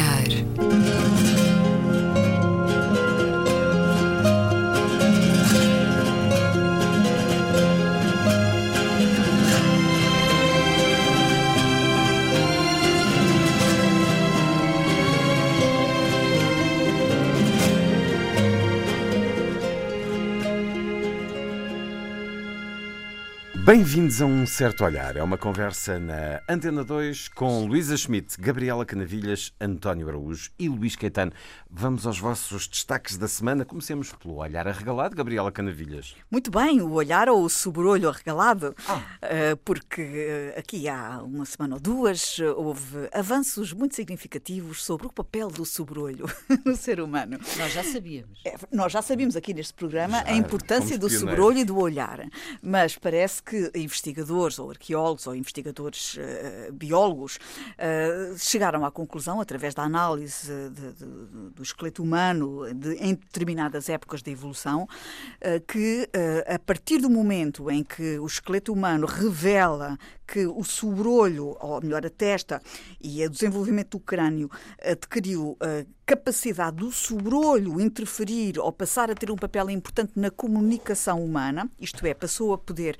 olhar. Bem-vindos a um certo olhar. É uma conversa na Antena 2 com Luísa Schmidt, Gabriela Canavilhas, António Araújo e Luís Caetano. Vamos aos vossos destaques da semana. Comecemos pelo olhar arregalado, Gabriela Canavilhas. Muito bem, o olhar ou o sobrolho arregalado, ah. Eh, porque eh, aqui há uma semana ou duas houve avanços muito significativos sobre o papel do sobrolho no ser humano. Nós já sabíamos. É, nós já sabíamos aqui neste programa já, a importância do sobrolho e do olhar, mas parece que investigadores ou arqueólogos ou investigadores uh, biólogos uh, chegaram à conclusão, através da análise de, de, do esqueleto humano de, em determinadas épocas da evolução, uh, que a partir do momento em que o esqueleto humano revela que o sobrolho, ou melhor, a testa e o desenvolvimento do crânio adquiriu capacidade do sobrolho interferir ou passar a ter um papel importante na comunicação humana, isto é, passou a poder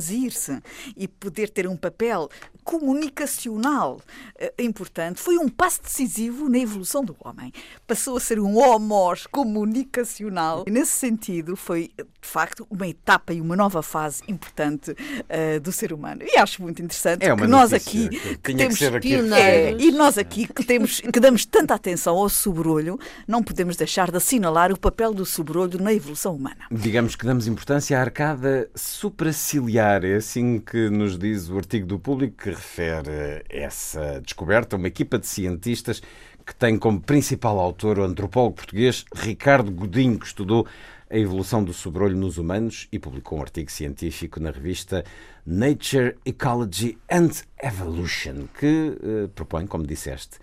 franzir-se e poder ter um papel comunicacional uh, importante, foi um passo decisivo na evolução do homem. Passou a ser um homos comunicacional. E nesse sentido, foi de facto uma etapa e uma nova fase importante uh, do ser humano. E acho muito interessante é que nós aqui que, que temos que aqui é, e nós aqui que temos que damos tanta atenção ao sobrolho, não podemos deixar de assinalar o papel do sobrolho na evolução humana. Digamos que damos importância à arcada supraciliar, é assim que nos diz o artigo do público que refere essa descoberta, uma equipa de cientistas que tem como principal autor o antropólogo português Ricardo Godinho, que estudou a evolução do sobrolho nos humanos e publicou um artigo científico na revista Nature, Ecology and Evolution, que uh, propõe, como disseste,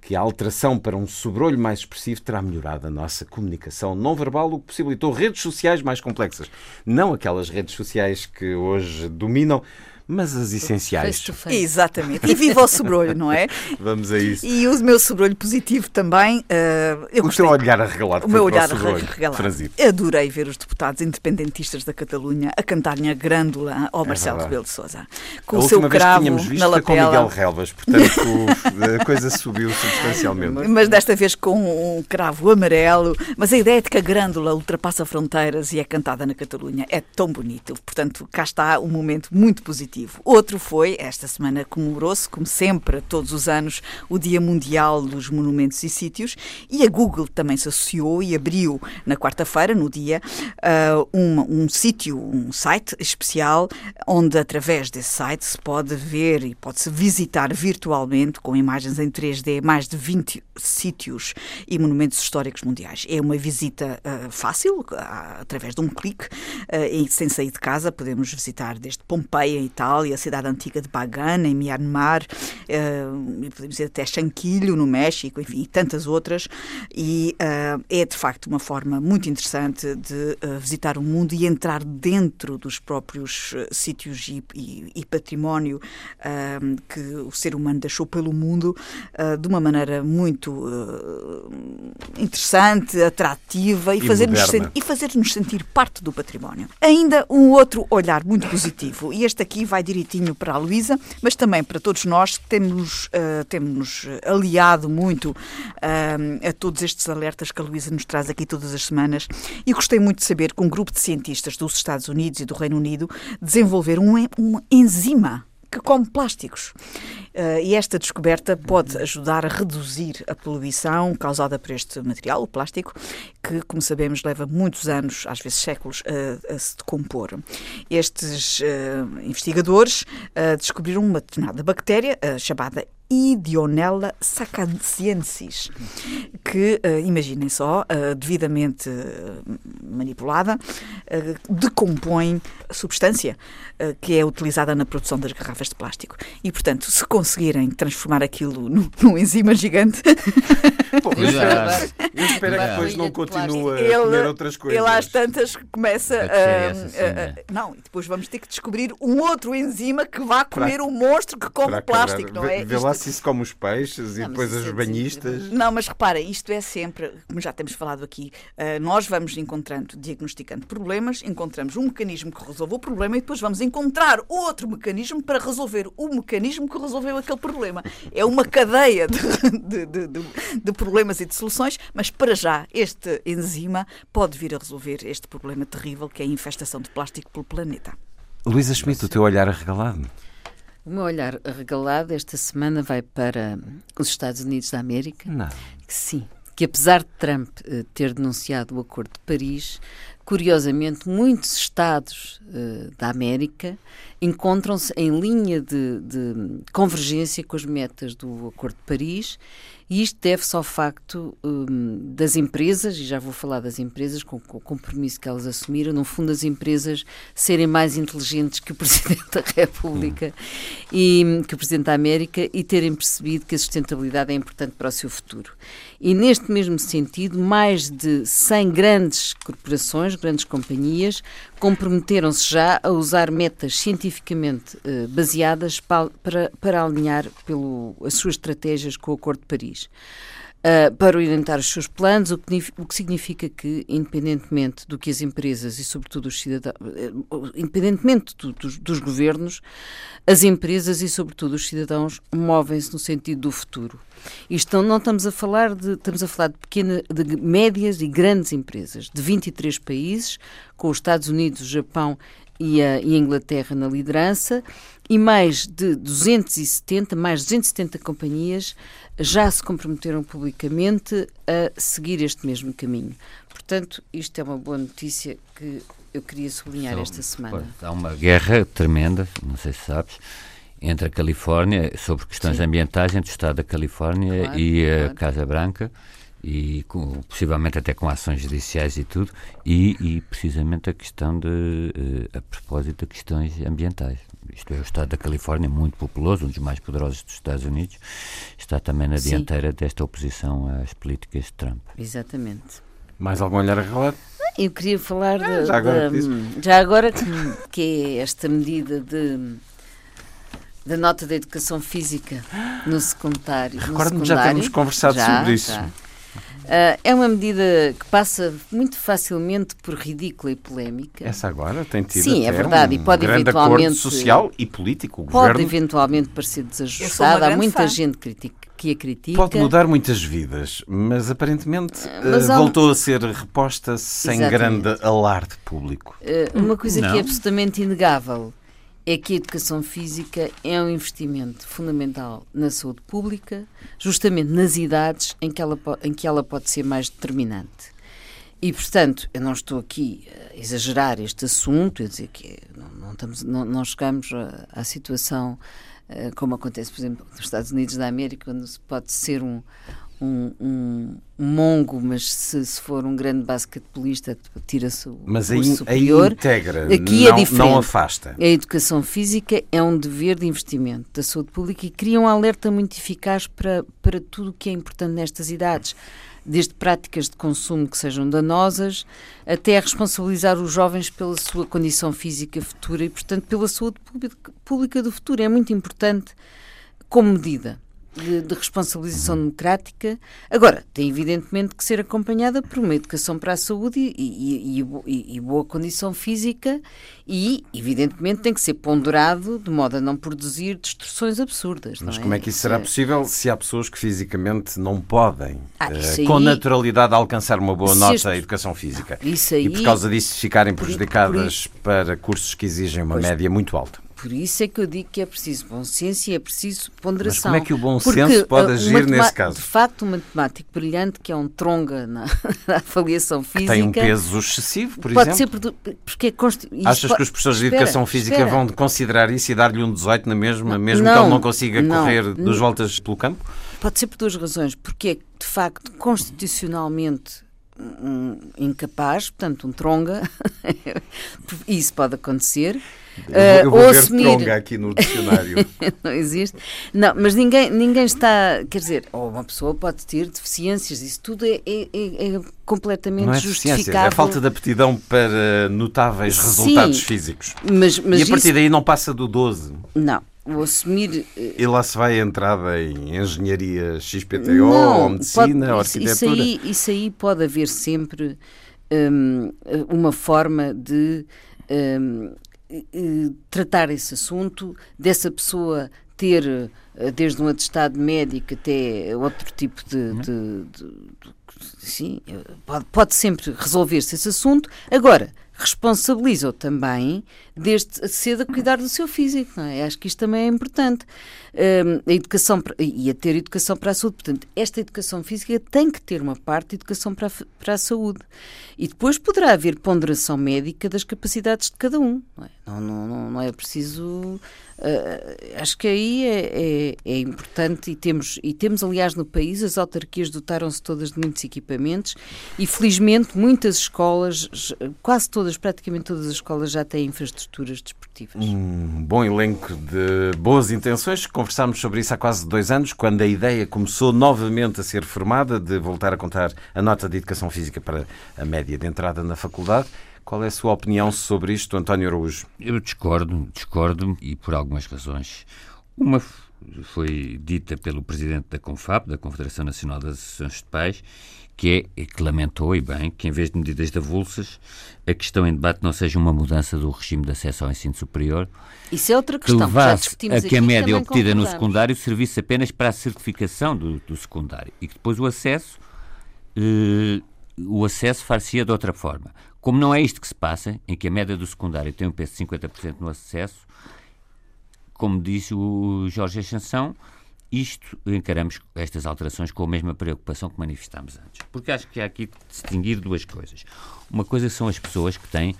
que a alteração para um sobrolho mais expressivo terá melhorado a nossa comunicação não verbal, o que possibilitou redes sociais mais complexas. Não aquelas redes sociais que hoje dominam mas as essenciais. Face face. Exatamente. E viva o sobrolho, não é? Vamos a isso. E o meu sobrolho positivo também. Uh, eu o teu olhar arregalado. O meu olhar arregalado. Adorei ver os deputados independentistas da Catalunha a cantarem a grândula ao é Marcelo Rebelo de Sousa. Com a o seu cravo que visto na lapela. com Miguel Relvas, portanto a coisa subiu substancialmente. Mas desta vez com um cravo amarelo. Mas a ideia de que a grândula ultrapassa fronteiras e é cantada na Catalunha é tão bonito. Portanto, cá está um momento muito positivo Outro foi, esta semana comemorou-se, como sempre, todos os anos, o Dia Mundial dos Monumentos e Sítios, e a Google também se associou e abriu na quarta-feira, no dia, uh, um, um sítio, um site especial, onde através desse site se pode ver e pode-se visitar virtualmente, com imagens em 3D, mais de 20 sítios e monumentos históricos mundiais. É uma visita uh, fácil, uh, através de um clique, e sem sair de casa, podemos visitar desde Pompeia, Itália, Itália, a cidade antiga de Bagan, em Myanmar, uh, podemos ir até Chanquilho, no México, enfim, e tantas outras. E uh, é, de facto, uma forma muito interessante de uh, visitar o mundo e entrar dentro dos próprios sítios e, e, e património que o ser humano deixou pelo mundo de uma maneira muito interessante, atrativa e, e fazer-nos sen fazer sentir parte do património. Ainda um outro olhar muito positivo, e este aqui vai vai direitinho para a Luísa, mas também para todos nós que temos, uh, temos aliado muito uh, a todos estes alertas que a Luísa nos traz aqui todas as semanas. E gostei muito de saber que um grupo de cientistas dos Estados Unidos e do Reino Unido desenvolveram um, um enzima que come plásticos. Uh, e esta descoberta pode ajudar a reduzir a poluição causada por este material, o plástico, que, como sabemos, leva muitos anos, às vezes séculos, a, a se decompor. Estes uh, investigadores uh, descobriram uma determinada bactéria chamada Idionella sacadiensis, que, uh, imaginem só, uh, devidamente uh, manipulada, decompõe a substância que é utilizada na produção das garrafas de plástico. E, portanto, se conseguirem transformar aquilo num, num enzima gigante. Pô, eu espero é que depois não continue a comer outras coisas. Ele às tantas começa a. não, e depois vamos ter que descobrir um outro enzima que vá comer o um monstro que come plástico, não é? Vê, vê lá faço isso como os peixes e Não, depois as é banhistas. Não, mas reparem, isto é sempre, como já temos falado aqui, uh, nós vamos encontrando, diagnosticando problemas, encontramos um mecanismo que resolve o problema e depois vamos encontrar outro mecanismo para resolver o mecanismo que resolveu aquele problema. É uma cadeia de, de, de, de problemas e de soluções, mas para já este enzima pode vir a resolver este problema terrível que é a infestação de plástico pelo planeta. Luísa Schmidt, o teu olhar arregalado. O meu olhar arregalado esta semana vai para os Estados Unidos da América. Não. Que, sim, que apesar de Trump uh, ter denunciado o Acordo de Paris, curiosamente, muitos Estados uh, da América encontram-se em linha de, de, convergência com as metas do Acordo de Paris e isto deve-se ao facto um, das empresas, e já vou falar das empresas, com, com, o compromisso que elas assumiram, no fundo, as empresas serem mais inteligentes que o Presidente da República e que o Presidente da América e terem percebido que a sustentabilidade é importante para o seu futuro. E neste mesmo sentido, mais de 100 grandes corporações, grandes companhias, comprometeram-se já a usar metas cientificamente uh, baseadas para, para, para alinhar pelo, as suas estratégias com o Acordo de Paris. Uh, para orientar os seus planos, o que, o que, significa que, independentemente do que as empresas e, sobretudo, os cidadãos, uh, independentemente do, dos, dos, governos, as empresas e, sobretudo, os cidadãos movem-se no sentido do futuro. Isto não estamos a falar de estamos a falar de pequenas, de médias e grandes empresas de 23 países, com os Estados Unidos, o Japão e a, e a Inglaterra na liderança e mais de 270, mais de 270 companhias já se comprometeram publicamente a seguir este mesmo caminho. Portanto, isto é uma boa notícia que eu queria sublinhar esta semana. Há uma guerra tremenda, não sei se sabes, entre a Califórnia, sobre questões Sim. ambientais, entre o Estado da Califórnia claro, e a claro. Casa Branca, e com, possivelmente até com ações judiciais e tudo, e, e precisamente a questão de, uh, a propósito de questões ambientais. Isto é, o Estado da Califórnia, muito populoso, um dos mais poderosos dos Estados Unidos, está também na dianteira Sim. desta oposição às políticas de Trump. Exatamente. Mais algum olhar arreglado? Eu queria falar ah, já agora, já agora que, que é esta medida de da nota da educação física no secundário. Recordo-me já temos conversado já, sobre isso. Já. Uh, é uma medida que passa muito facilmente por ridícula e polémica. Essa agora tem tido Sim, é verdade, um e pode grande eventualmente social e político. O pode governo eventualmente parecer desajustada. Há muita fã. gente critica, que a critica. Pode mudar muitas vidas, mas aparentemente mas uh, voltou a ser reposta sem Exatamente. grande alarde público. Uh, uma coisa Não. que é absolutamente inegável é que a educação física é um investimento fundamental na saúde pública, justamente nas idades em que ela, em que ela pode ser mais determinante. E, portanto, eu não estou aqui a exagerar este assunto, a dizer que não, não, estamos, não, não chegamos à situação uh, como acontece, por exemplo, nos Estados Unidos da América, onde pode ser um, um, um, mongo, mas se, se, for um grande basquetebolista, tira-se o Mas aí, superior. aí integra, Aqui não, é diferente. não afasta. A educação física é um dever de investimento da saúde pública e cria um alerta muito eficaz para, para tudo o que é importante nestas idades. Desde práticas de consumo que sejam danosas, até a responsabilizar os jovens pela sua condição física futura e, portanto, pela saúde pública do futuro. É muito importante como medida de, de responsabilização uhum. democrática. Agora, tem evidentemente que ser acompanhada por uma educação para a saúde e, e, e, e, boa condição física e, evidentemente, tem que ser ponderado de modo a não produzir destruções absurdas. Mas é? como é que isso será é. possível se há pessoas que fisicamente não podem, ah, eh, com naturalidade, alcançar uma boa nota este... educação física? Isso aí... E por causa disso ficarem prejudicadas por... para cursos que exigem uma pois... média muito alta? Por isso é que eu digo que é preciso bom senso e é preciso ponderação. Mas como é que o bom senso pode agir nesse caso? De facto, um matemático brilhante, que é um tronga na, na avaliação física... Tem um peso excessivo, por pode exemplo? Pode ser porque é const... Achas que os professores de educação física espera. vão considerar isso e dar-lhe um 18 na mesma, mesmo não, que ele não consiga não, correr não. duas voltas pelo campo? Pode ser por duas razões. Porque é, de facto, constitucionalmente um incapaz, portanto, um tronga, isso pode acontecer. Eu vou, eu vou ver assumir... tronga aqui no dicionário. não existe. Não, mas ninguém, ninguém está. Quer dizer, ou uma pessoa pode ter deficiências, isso tudo é, é, é, é completamente não é justificável. É falta de aptidão para notáveis Sim, resultados físicos. Mas, mas e a partir isso... daí não passa do 12. Não. O assumir. E lá se vai a entrada em engenharia XPTO, não, ou medicina, pode, ou arquitetura? Isso aí, isso aí pode haver sempre um, uma forma de um, tratar esse assunto, dessa pessoa ter desde um atestado médico até outro tipo de, de, de, de sim, pode, pode sempre resolver-se esse assunto. Agora, responsabiliza-o também desde cedo a cuidar do seu físico. Não é? Acho que isto também é importante. Um, a educação e a ter educação para a saúde. Portanto, esta educação física tem que ter uma parte de educação para a, para a saúde. E depois poderá haver ponderação médica das capacidades de cada um. Não é, não, não, não é preciso Uh, acho que aí é, é, é, importante e temos, e temos, aliás, no país, as autarquias dotaram-se todas de muitos equipamentos e, felizmente, muitas escolas, quase todas, praticamente todas as escolas já têm infraestruturas desportivas. Um bom elenco de boas intenções. Conversámos sobre isso há quase dois anos, quando a ideia começou novamente a ser formada de voltar a contar a nota de educação física para a média de entrada na faculdade. Qual é a sua opinião sobre isto, António Araújo? Eu discordo, discordo e por algumas razões. Uma foi dita pelo presidente da CONFAP, da Confederação Nacional das Associações de Pais, que é que lamentou, e bem, que em vez de medidas avulsas, a questão em debate não seja uma mudança do regime de acesso ao ensino superior. Isso é outra questão, que levasse a que a média obtida no secundário servisse apenas para a certificação do, do secundário e que depois o acesso, eh, o acesso far-se-ia de outra forma. Como não é isto que se passa, em que a média do secundário tem um peso de 50% no acesso, como disse o Jorge Ascensão, isto encaramos estas alterações com a mesma preocupação que manifestámos antes. Porque acho que há aqui de distinguir duas coisas. Uma coisa são as pessoas que têm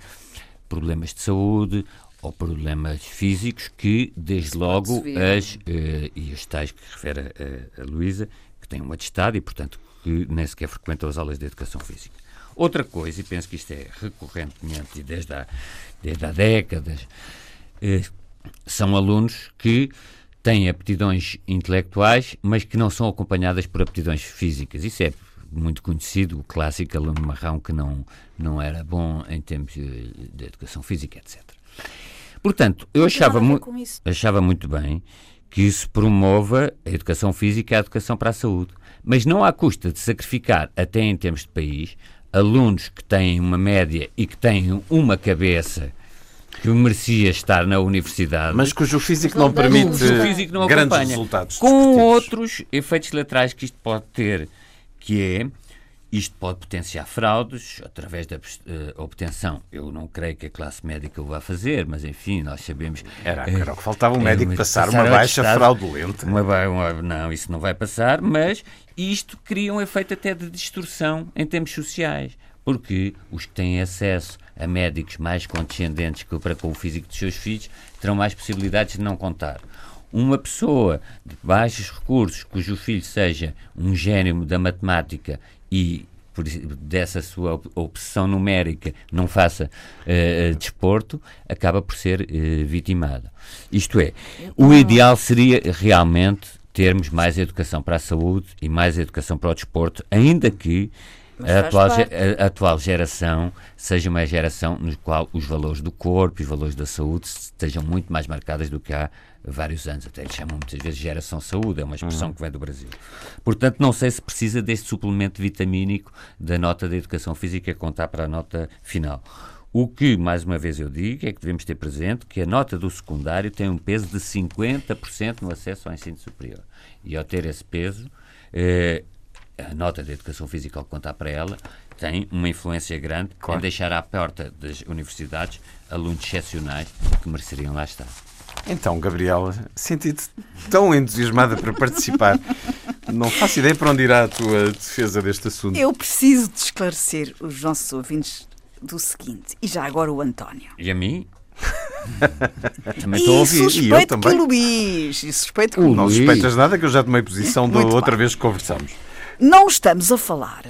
problemas de saúde ou problemas físicos que, desde logo, as, uh, e os tais que refere a, a Luísa, que têm um atestado e, portanto, que nem sequer frequentam as aulas de educação física. Outra coisa, e penso que isto é recorrentemente desde há, desde há décadas, eh, são alunos que têm aptidões intelectuais, mas que não são acompanhadas por aptidões físicas. Isso é muito conhecido, o clássico aluno marrão que não, não era bom em termos de, de educação física, etc. Portanto, eu achava, mu achava muito bem que isso promova a educação física e a educação para a saúde. Mas não à custa de sacrificar, até em termos de país, alunos que têm uma média e que têm uma cabeça que merecia estar na universidade. Mas cujo físico não, não permite físico não grandes acompanha, resultados. Com outros efeitos laterais que isto pode ter, que é isto pode potenciar fraudes através da uh, obtenção. Eu não creio que a classe médica o vá fazer, mas enfim, nós sabemos. Era, era o que faltava um médico passar, passar uma baixa fraudulenta. Uma, uma, não, isso não vai passar, mas isto cria um efeito até de distorção em termos sociais. Porque os que têm acesso a médicos mais condescendentes que para com o físico dos seus filhos terão mais possibilidades de não contar uma pessoa de baixos recursos, cujo filho seja um gênio da matemática e por dessa sua obsessão numérica não faça uh, desporto, acaba por ser uh, vitimado. Isto é, o ideal seria realmente termos mais educação para a saúde e mais educação para o desporto, ainda que a atual, a atual, geração seja uma geração no qual os valores do corpo e os valores da saúde estejam muito mais marcadas do que há vários anos. Até lhe chamam muitas vezes geração saúde, é uma expressão uhum. que vem do Brasil. Portanto, não sei se precisa deste suplemento vitamínico da nota da educação física contar para a nota final. O que, mais uma vez, eu digo é que devemos ter presente que a nota do secundário tem um peso de 50% no acesso ao ensino superior. E ao ter esse peso, eh, a nota da educação física, ao contar para ela, tem uma influência grande claro. em deixar à porta das universidades alunos excepcionais que mereceriam lá estar. Então, Gabriela, senti-te tão entusiasmada para participar. Não faço ideia para onde irá a tua defesa deste assunto. Eu preciso de esclarecer os nossos ouvintes do seguinte, e já agora o António. E a mim? também estou a ouvir. E eu também. Que o Luís, e suspeito que o Não suspeitas nada que eu já tomei posição da outra bem. vez que conversamos. Não estamos a falar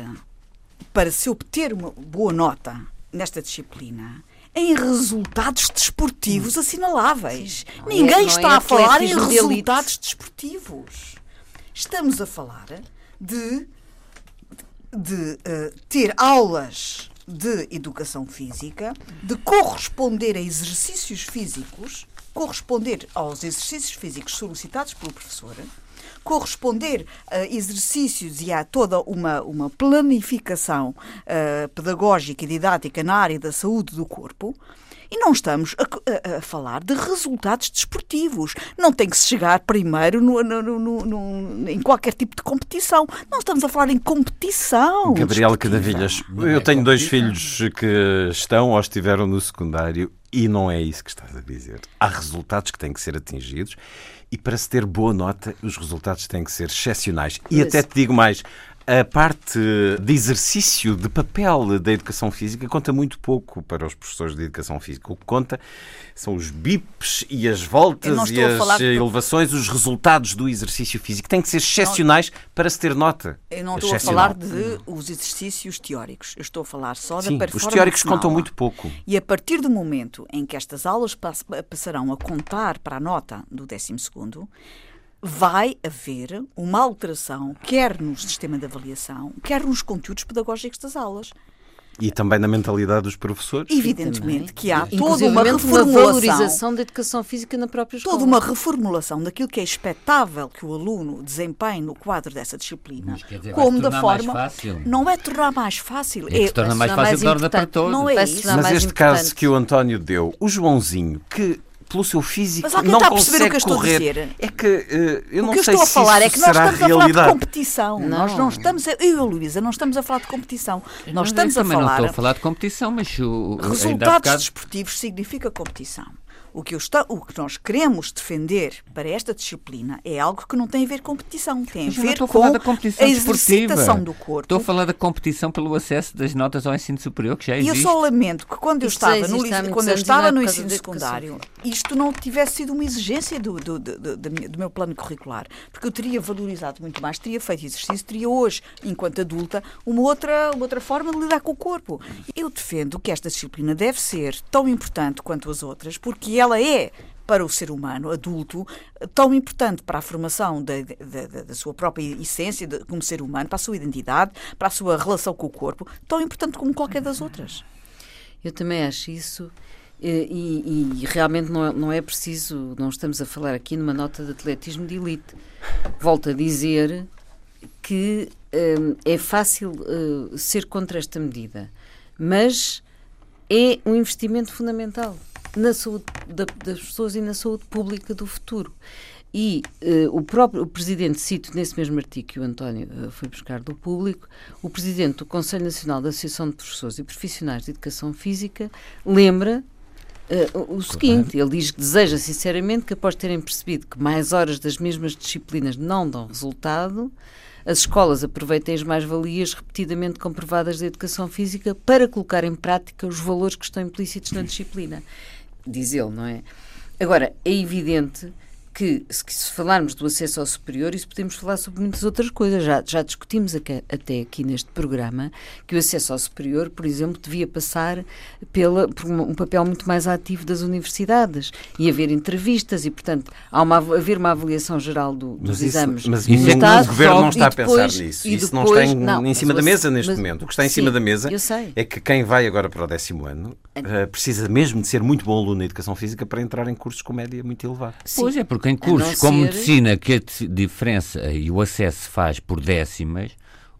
para se obter uma boa nota nesta disciplina em resultados desportivos assinaláveis. Sim, Ninguém é, está é a falar em resultados de desportivos. Estamos a falar de, de uh, ter aulas de educação física, de corresponder a exercícios físicos corresponder aos exercícios físicos solicitados pelo professor, corresponder a exercícios e a toda uma, uma planificação uh, pedagógica e didática na área da saúde do corpo, e não estamos a, a, a, falar de resultados desportivos. Não tem que se chegar primeiro no, no, no, no, em qualquer tipo de competição. Não estamos a falar em competição. Gabriel Cadavilhas, eu é tenho dois filhos que estão ou estiveram no secundário e não é isso que estás a dizer. Há resultados que têm que ser atingidos e para se ter boa nota, os resultados têm que ser excepcionais. E até te digo mais, a parte de exercício de papel da educação física conta muito pouco para os professores de educação física. O que conta são os bips e as voltas e as elevações, os resultados do exercício físico. Têm que ser excepcionais não, para se ter nota. Eu não estou a falar de os exercícios teóricos. Eu estou a falar só Sim, da performance. Os teóricos contam muito pouco. E a partir do momento em que estas aulas passarão a contar para a nota do 12 vai haver uma alteração, quer no sistema de avaliação, quer nos conteúdos pedagógicos das aulas. E também na mentalidade dos professores? Evidentemente que há toda uma reformulação. Uma valorização da educação física na própria escola. Toda uma reformulação daquilo que é expectável que o aluno desempenhe no quadro dessa disciplina. Dizer, como da forma. Não é tornar mais fácil. É, é tornar mais fácil, torna para todos. Não é isso. Mas este caso que o António deu, o Joãozinho, que pelo seu físico Mas alguém não está a perceber o que eu estou correr. a dizer? É que uh, eu o não que eu sei estou a se falar é que nós estamos realidade. a falar de competição. Não. Nós não estamos, a, eu e a Luísa, não estamos a falar de competição. Eu nós estamos a falar. Não estou a falar de competição, mas o, resultados bocado... desportivos significa competição. O que, está, o que, nós queremos defender para esta disciplina é algo que não tem a ver com competição, tem a ver com a, competição a exercitação do corpo. Estou a falar da competição pelo acesso das notas ao ensino superior, que já existe. E eu só lamento que quando eu estava no, quando eu estava no ensino secundário, isto não tivesse sido uma exigência do, do, do, do, meu plano curricular, porque eu teria valorizado muito mais, teria feito exercício, teria hoje, enquanto adulta, uma outra, uma outra forma de lidar com o corpo. Eu defendo que esta disciplina deve ser tão importante quanto as outras, porque ela é para o ser humano adulto tão importante para a formação da, da, da sua própria essência de, como ser humano, para a sua identidade, para a sua relação com o corpo, tão importante como qualquer das outras. Eu também acho isso. E, e, e, realmente não, não é preciso, não estamos a falar aqui numa nota de atletismo de elite. Volto a dizer que hum, é fácil uh, ser contra esta medida, mas é um investimento fundamental na saúde da, das pessoas e na saúde pública do futuro. E uh, o próprio o presidente, cito nesse mesmo artigo que o António uh, foi buscar do público, o presidente do Conselho Nacional da Associação de Professores e Profissionais de Educação Física lembra uh, o seguinte: ele diz que deseja sinceramente que, após terem percebido que mais horas das mesmas disciplinas não dão resultado, as escolas aproveitem as mais-valias repetidamente comprovadas da educação física para colocar em prática os valores que estão implícitos na disciplina diz ele, não é? Agora, é evidente que, se falarmos do acesso ao superior, isso podemos falar sobre muitas outras coisas. Já, já discutimos aqui, até aqui neste programa que o acesso ao superior, por exemplo, devia passar pela, por um papel muito mais ativo das universidades e haver entrevistas e, portanto, há uma, haver uma avaliação geral do, dos mas isso, exames. Mas o governo não está a pensar nisso. Isso depois, não está em, não, em cima da mesa neste mas, momento. O que está em sim, cima da mesa é que quem vai agora para o décimo ano uh, precisa mesmo de ser muito bom aluno na educação física para entrar em cursos com média muito elevada. Pois é, porque em cursos como medicina, que a diferença e o acesso se faz por décimas,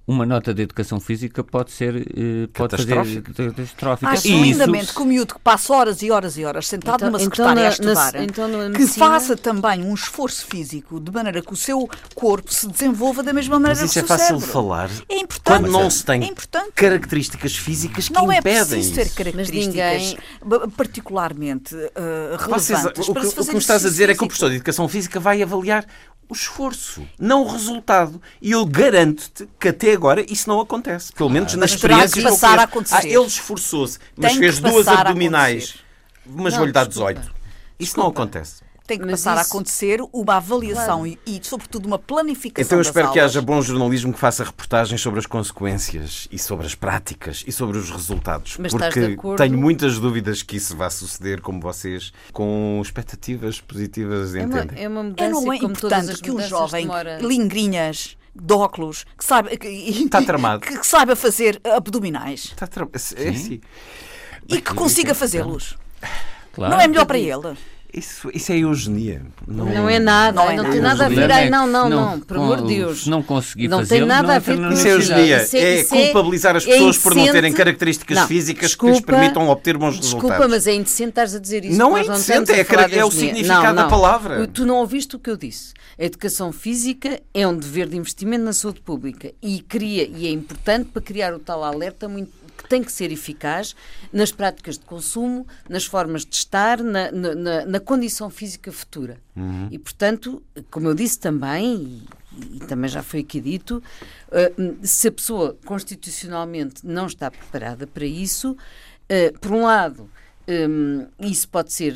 uma nota de educação física pode ser uh, pode fazer catastrófica. Acho e lindamente que o miúdo que passa horas e horas e horas sentado então, numa então secretária então, a estudar, na, então, que faça também um esforço físico de maneira que o seu corpo se desenvolva da mesma maneira Mas isso que é fácil cérebro. de falar é importante. quando não se tem é características físicas que não é impedem Não é preciso ter características ninguém... particularmente uh, relevantes Vocês, o, que, o que me estás a dizer é que o professor de educação física vai avaliar o esforço, não o resultado. E eu garanto-te que até agora isso não acontece. Pelo menos ah, nas experiências que passar a acontecer. Ah, ele esforçou-se, mas Tem fez duas abdominais, mas vou-lhe dar 18. Isso desculpa. não acontece tem que Mas passar isso... a acontecer uma avaliação claro. e, e, sobretudo, uma planificação. Então eu espero aulas. que haja bom jornalismo que faça reportagens sobre as consequências e sobre as práticas e sobre os resultados. Mas porque tenho muitas dúvidas que isso vá suceder como vocês, com expectativas positivas, é entendem? Uma, é uma mudança é, não é importante que um jovem demora... lingrinhas de óculos que saiba, que, Está tramado. que, que saiba fazer abdominais. Está tramado. É, assim. E que consiga fazê-los. Claro. Não é melhor para ele? Isso, isso é eugenia. Não, não é nada, não, é não tem nada a ver. Ai, não, não, não, não, por amor de Deus. Não conseguir não fazer, tem nada a ver com isso. É eugenia. Isso é, é, é culpabilizar as pessoas é por não terem características físicas desculpa, que lhes permitam obter bons resultados. Desculpa, mas é indecente estares a dizer isso. Não é indecente, é, é o significado da palavra. Tu não ouviste o que eu disse. A educação física é um dever de investimento na saúde pública e cria e é importante para criar o tal alerta muito tem que ser eficaz nas práticas de consumo, nas formas de estar, na, na, na condição física futura. Uhum. E, portanto, como eu disse também, e, e também já foi aqui dito, uh, se a pessoa constitucionalmente não está preparada para isso, uh, por um lado, um, isso pode ser,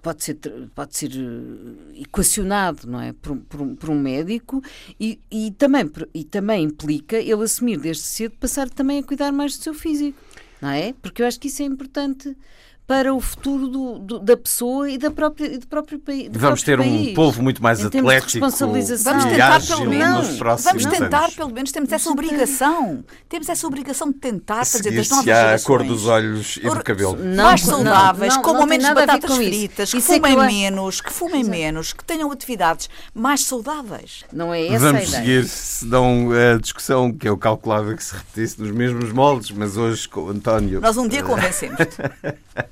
pode ser, pode ser eh, equacionado não é? por, por, por um médico e, e, também, e também implica ele assumir desde cedo passar também a cuidar mais do seu físico. Não é? Porque eu acho que isso é importante para o futuro do, do, da pessoa e da própria, do próprio país. Vamos ter país. um povo muito mais atlético vamos tentar pelo menos, vamos tentar anos. pelo menos temos essa obrigação. Temos essa obrigação de tentar fazer das novas gerações a cor dos olhos e do cabelo. Não, mais saudáveis não, não, comam menos batatas fritas que fumem é- menos que fumem menos que tenham atividades mais saudáveis. Não é essa vamos a seguir se dão a discussão que eu calculava que se repetisse nos mesmos moldes mas hoje com o António nós um dia convencemos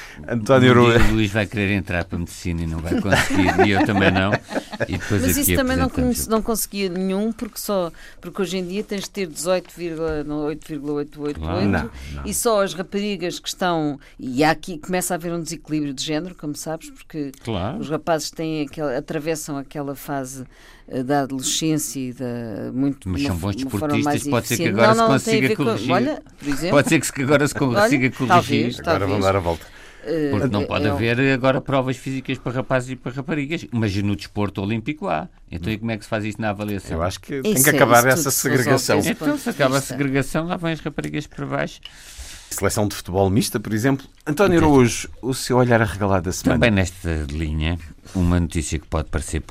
António um O Luís vai querer entrar para a medicina e não vai conseguir, e eu também não. E depois Mas isso também não, não conseguia nenhum, porque, só, porque hoje em dia tens de ter 18,888 claro. e só as raparigas que estão. E aqui começa a haver um desequilíbrio de género, como sabes, porque claro. os rapazes têm aquela, atravessam aquela fase eh, da adolescência e da muito Mas são bons desportistas, pode ser que agora não, não, se consiga corrigir. Com, olha, por exemplo, pode ser que agora se consiga corrigir. Talvez, agora talvez. vão dar a volta. Porque não pode haver agora provas físicas para rapazes e para raparigas, mas no desporto olímpico há. Então e como é que se faz isso na avaliação? Eu acho que tem que é acabar essa segregação. Então se acaba a segregação, lá vêm as raparigas para baixo. Seleção de futebol mista, por exemplo. António Araújo, o seu olhar arregalado da semana. Também nesta linha, uma notícia que pode parecer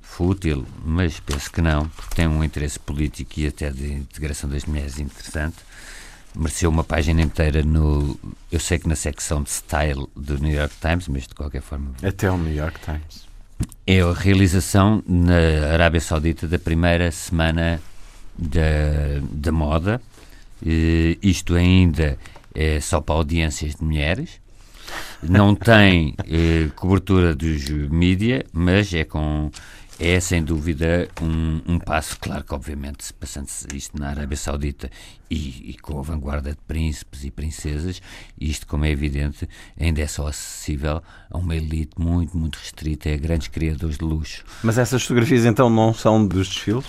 fútil, mas penso que não, porque tem um interesse político e até de integração das mulheres interessante mereceu uma página inteira no. Eu sei que na secção de style do New York Times, mas de qualquer forma. Até o New York Times. É a realização na Arábia Saudita da primeira semana da, da moda. Uh, isto ainda é só para audiências de mulheres. Não tem uh, cobertura dos mídia, mas é com é sem dúvida um, um, passo, claro que obviamente passando-se isto na Arábia Saudita e, e, com a vanguarda de príncipes e princesas, isto como é evidente ainda é só acessível a uma elite muito, muito restrita, a grandes criadores de luxo. Mas essas fotografias então não são dos desfiles?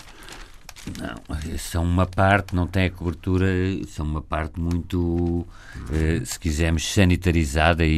Não, são uma parte, não tem a cobertura, são uma parte muito, eh, se quisermos, sanitarizada e,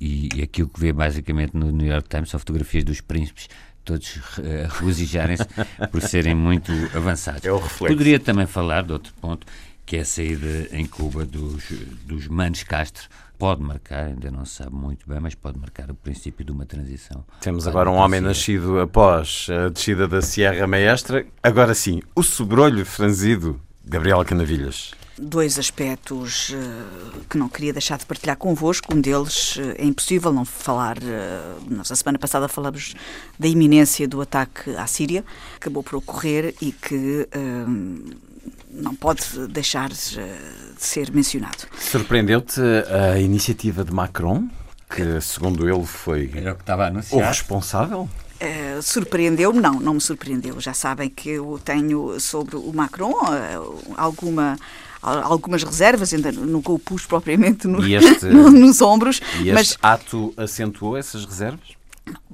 e, e aquilo que vê basicamente no New York Times são fotografias dos príncipes todos uh, regozijarem-se por serem muito avançados. É o reflexo. Poderia também falar de outro ponto, que é a saída em Cuba dos, dos Manos Castro. Pode marcar, ainda não se sabe muito bem, mas pode marcar o princípio de uma transição. Temos agora um homem nascido após a descida da Sierra Maestra. Agora sim, o sobrolho franzido, Gabriela Canavilhas dois aspectos uh, que não queria deixar de partilhar convosco. Um deles uh, é impossível não falar. Uh, nós, a semana passada, falamos da iminência do ataque à Síria, que acabou por ocorrer e que não pode deixar de ser mencionado. Surpreendeu-te a iniciativa de Macron, que, segundo ele, foi Era o, que estava o responsável? Uh, surpreendeu-me? Não, não me surpreendeu. Já sabem que eu tenho sobre o Macron uh, alguma algumas reservas, ainda nunca o pus propriamente no, este, nos ombros. E este mas, ato acentuou essas reservas?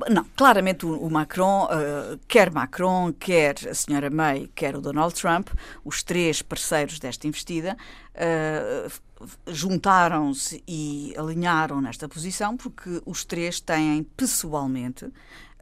Não, claramente o, Macron, uh, quer Macron, quer a senhora May, quer o Donald Trump, os três parceiros desta investida, juntaram-se e alinharam nesta posição porque os três têm pessoalmente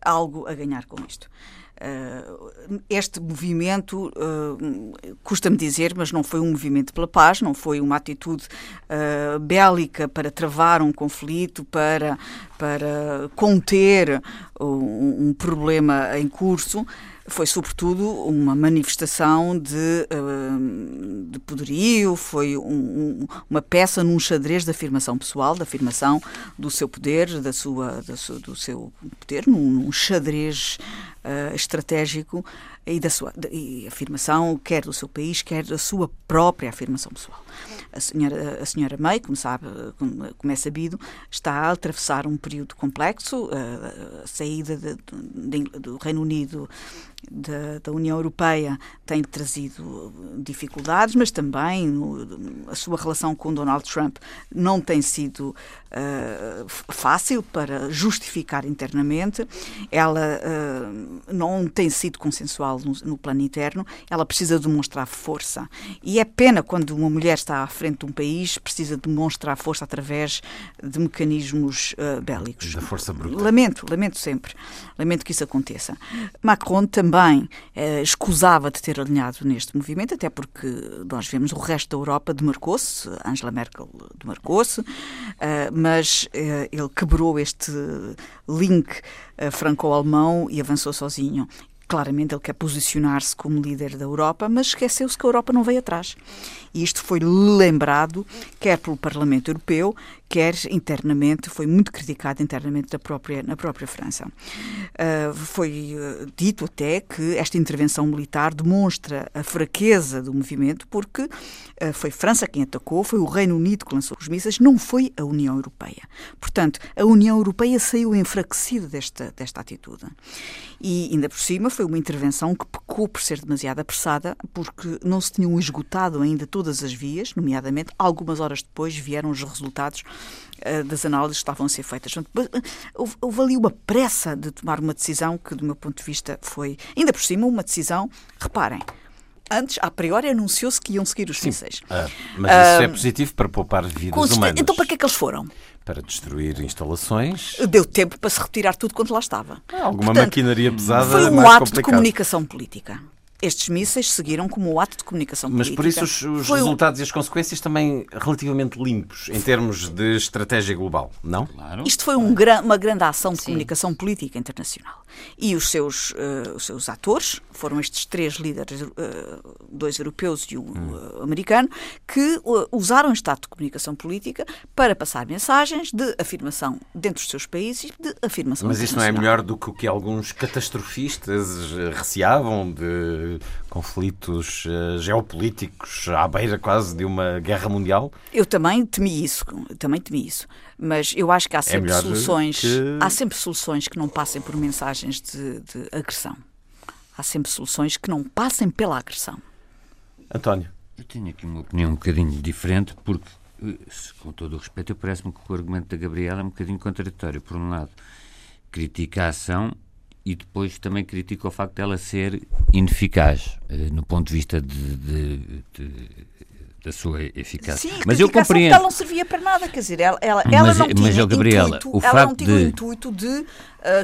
algo a ganhar com isto. Uh, este movimento, uh, custa-me dizer, mas não foi um movimento pela paz, não foi uma atitude uh, bélica para travar um conflito, para, para conter um problema em curso, foi sobretudo uma manifestação de, uh, de poderio, foi um, um, uma peça num xadrez de afirmação pessoal, de afirmação do seu poder, da sua, da sua do seu poder, num, num xadrez uh, estratégico e da sua e afirmação, quer do seu país, quer da sua própria afirmação pessoal. A senhora, a senhora May, como sabe, como, é sabido, está a atravessar um período complexo, a, saída de, de, do Reino Unido da, da, União Europeia tem trazido dificuldades, mas também a sua relação com Donald Trump não tem sido uh, fácil para justificar internamente. Ela uh, não tem sido consensual no, no, plano interno. Ela precisa demonstrar força. E é pena quando uma mulher está à frente de um país, precisa demonstrar força através de mecanismos uh, bélicos. Da força bruta. Lamento, lamento sempre. Lamento que isso aconteça. Macron também eh, escusava de ter alinhado neste movimento, até porque nós vemos o resto da Europa demarcou-se, Angela Merkel demarcou-se, eh, mas ele quebrou este link franco-alemão e avançou sozinho. Claramente ele quer posicionar-se como líder da Europa, mas esqueceu-se que a Europa não veio atrás. E isto foi lembrado, quer pelo Parlamento Europeu, quer internamente, foi muito criticado internamente na própria, na própria França. Uh, foi uh, dito até que esta intervenção militar demonstra a fraqueza do movimento, porque uh, foi França quem atacou, foi o Reino Unido que lançou os mísseis, não foi a União Europeia. Portanto, a União Europeia saiu enfraquecida desta, desta atitude. E ainda por cima foi uma intervenção que pecou por ser demasiado apressada, porque não se tinham esgotado ainda todas as vias, nomeadamente, algumas horas depois vieram os resultados das análises que estavam a ser feitas. Houve, ali uma pressa de tomar uma decisão que, do meu ponto de vista, foi, ainda por cima, uma decisão, reparem, antes, a priori, anunciou-se que iam seguir os mísseis. Ah, mas isso é positivo para poupar vidas humanas. Então, para que é que eles foram? Para destruir instalações. Deu tempo para se retirar tudo quanto lá estava. Ah, alguma Portanto, maquinaria pesada. Foi um ato complicado. de comunicação política estes mísseis seguiram como um ato de comunicação Mas política. por isso os, os resultados um... e as consequências também relativamente limpos em termos de estratégia global, não? Claro. Isto foi um gran, uma grande ação de Sim. comunicação política internacional. E os seus, uh, os seus atores foram estes três líderes, uh, dois europeus e um hum. americano, que usaram este ato de comunicação política para passar mensagens de afirmação dentro dos seus países e de afirmação Mas isso não é melhor do que o que alguns catastrofistas receavam de conflitos geopolíticos à beira quase de uma guerra mundial? Eu também temi isso, também temi isso. Mas eu acho que há é sempre é soluções, que... há sempre soluções que não passem por mensagens de, de agressão. Há sempre soluções que não passem pela agressão. António. Eu tenho aqui uma opinião um bocadinho diferente, porque, eh, com todo o respeito, parece-me que o argumento da Gabriela é um bocadinho contraditório. Por um lado, critica a ação e depois também critico o facto dela ser ineficaz uh, no ponto de vista de, de, de, da sua eficácia. Sim, mas eu compreendo. ela não servia para nada, quer dizer, ela, ela, ela não tinha mas, Gabriela, intuito, ela não tinha o intuito de uh,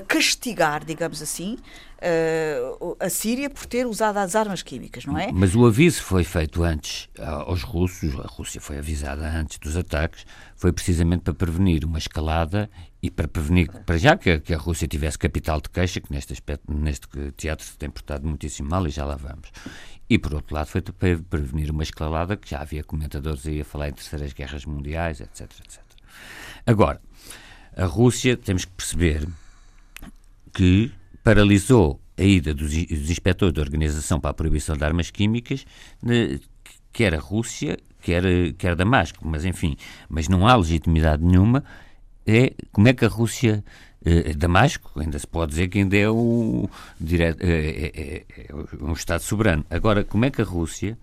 castigar, digamos assim, uh, a Síria por ter usado as armas químicas, não é? Mas o aviso foi feito antes aos russos, a Rússia foi avisada antes dos ataques, foi precisamente para prevenir uma escalada e para prevenir, para já que a, que a Rússia tivesse capital de queixa, que neste aspecto, neste teatro se tem portado muitíssimo mal e já lá vamos. E por outro lado foi para prevenir uma escalada que já havia comentadores aí a falar em terceiras guerras mundiais, etc, etc. Agora, a Rússia, temos que perceber que paralisou a ida dos, dos inspectores da Organização para a Proibição de Armas Químicas, quer a Rússia, quer, quer Damasco, mas enfim, mas não há legitimidade nenhuma é como é que a Rússia eh, Damasco ainda se pode dizer que ainda é, é, é, um Estado soberano. Agora, como é que a Rússia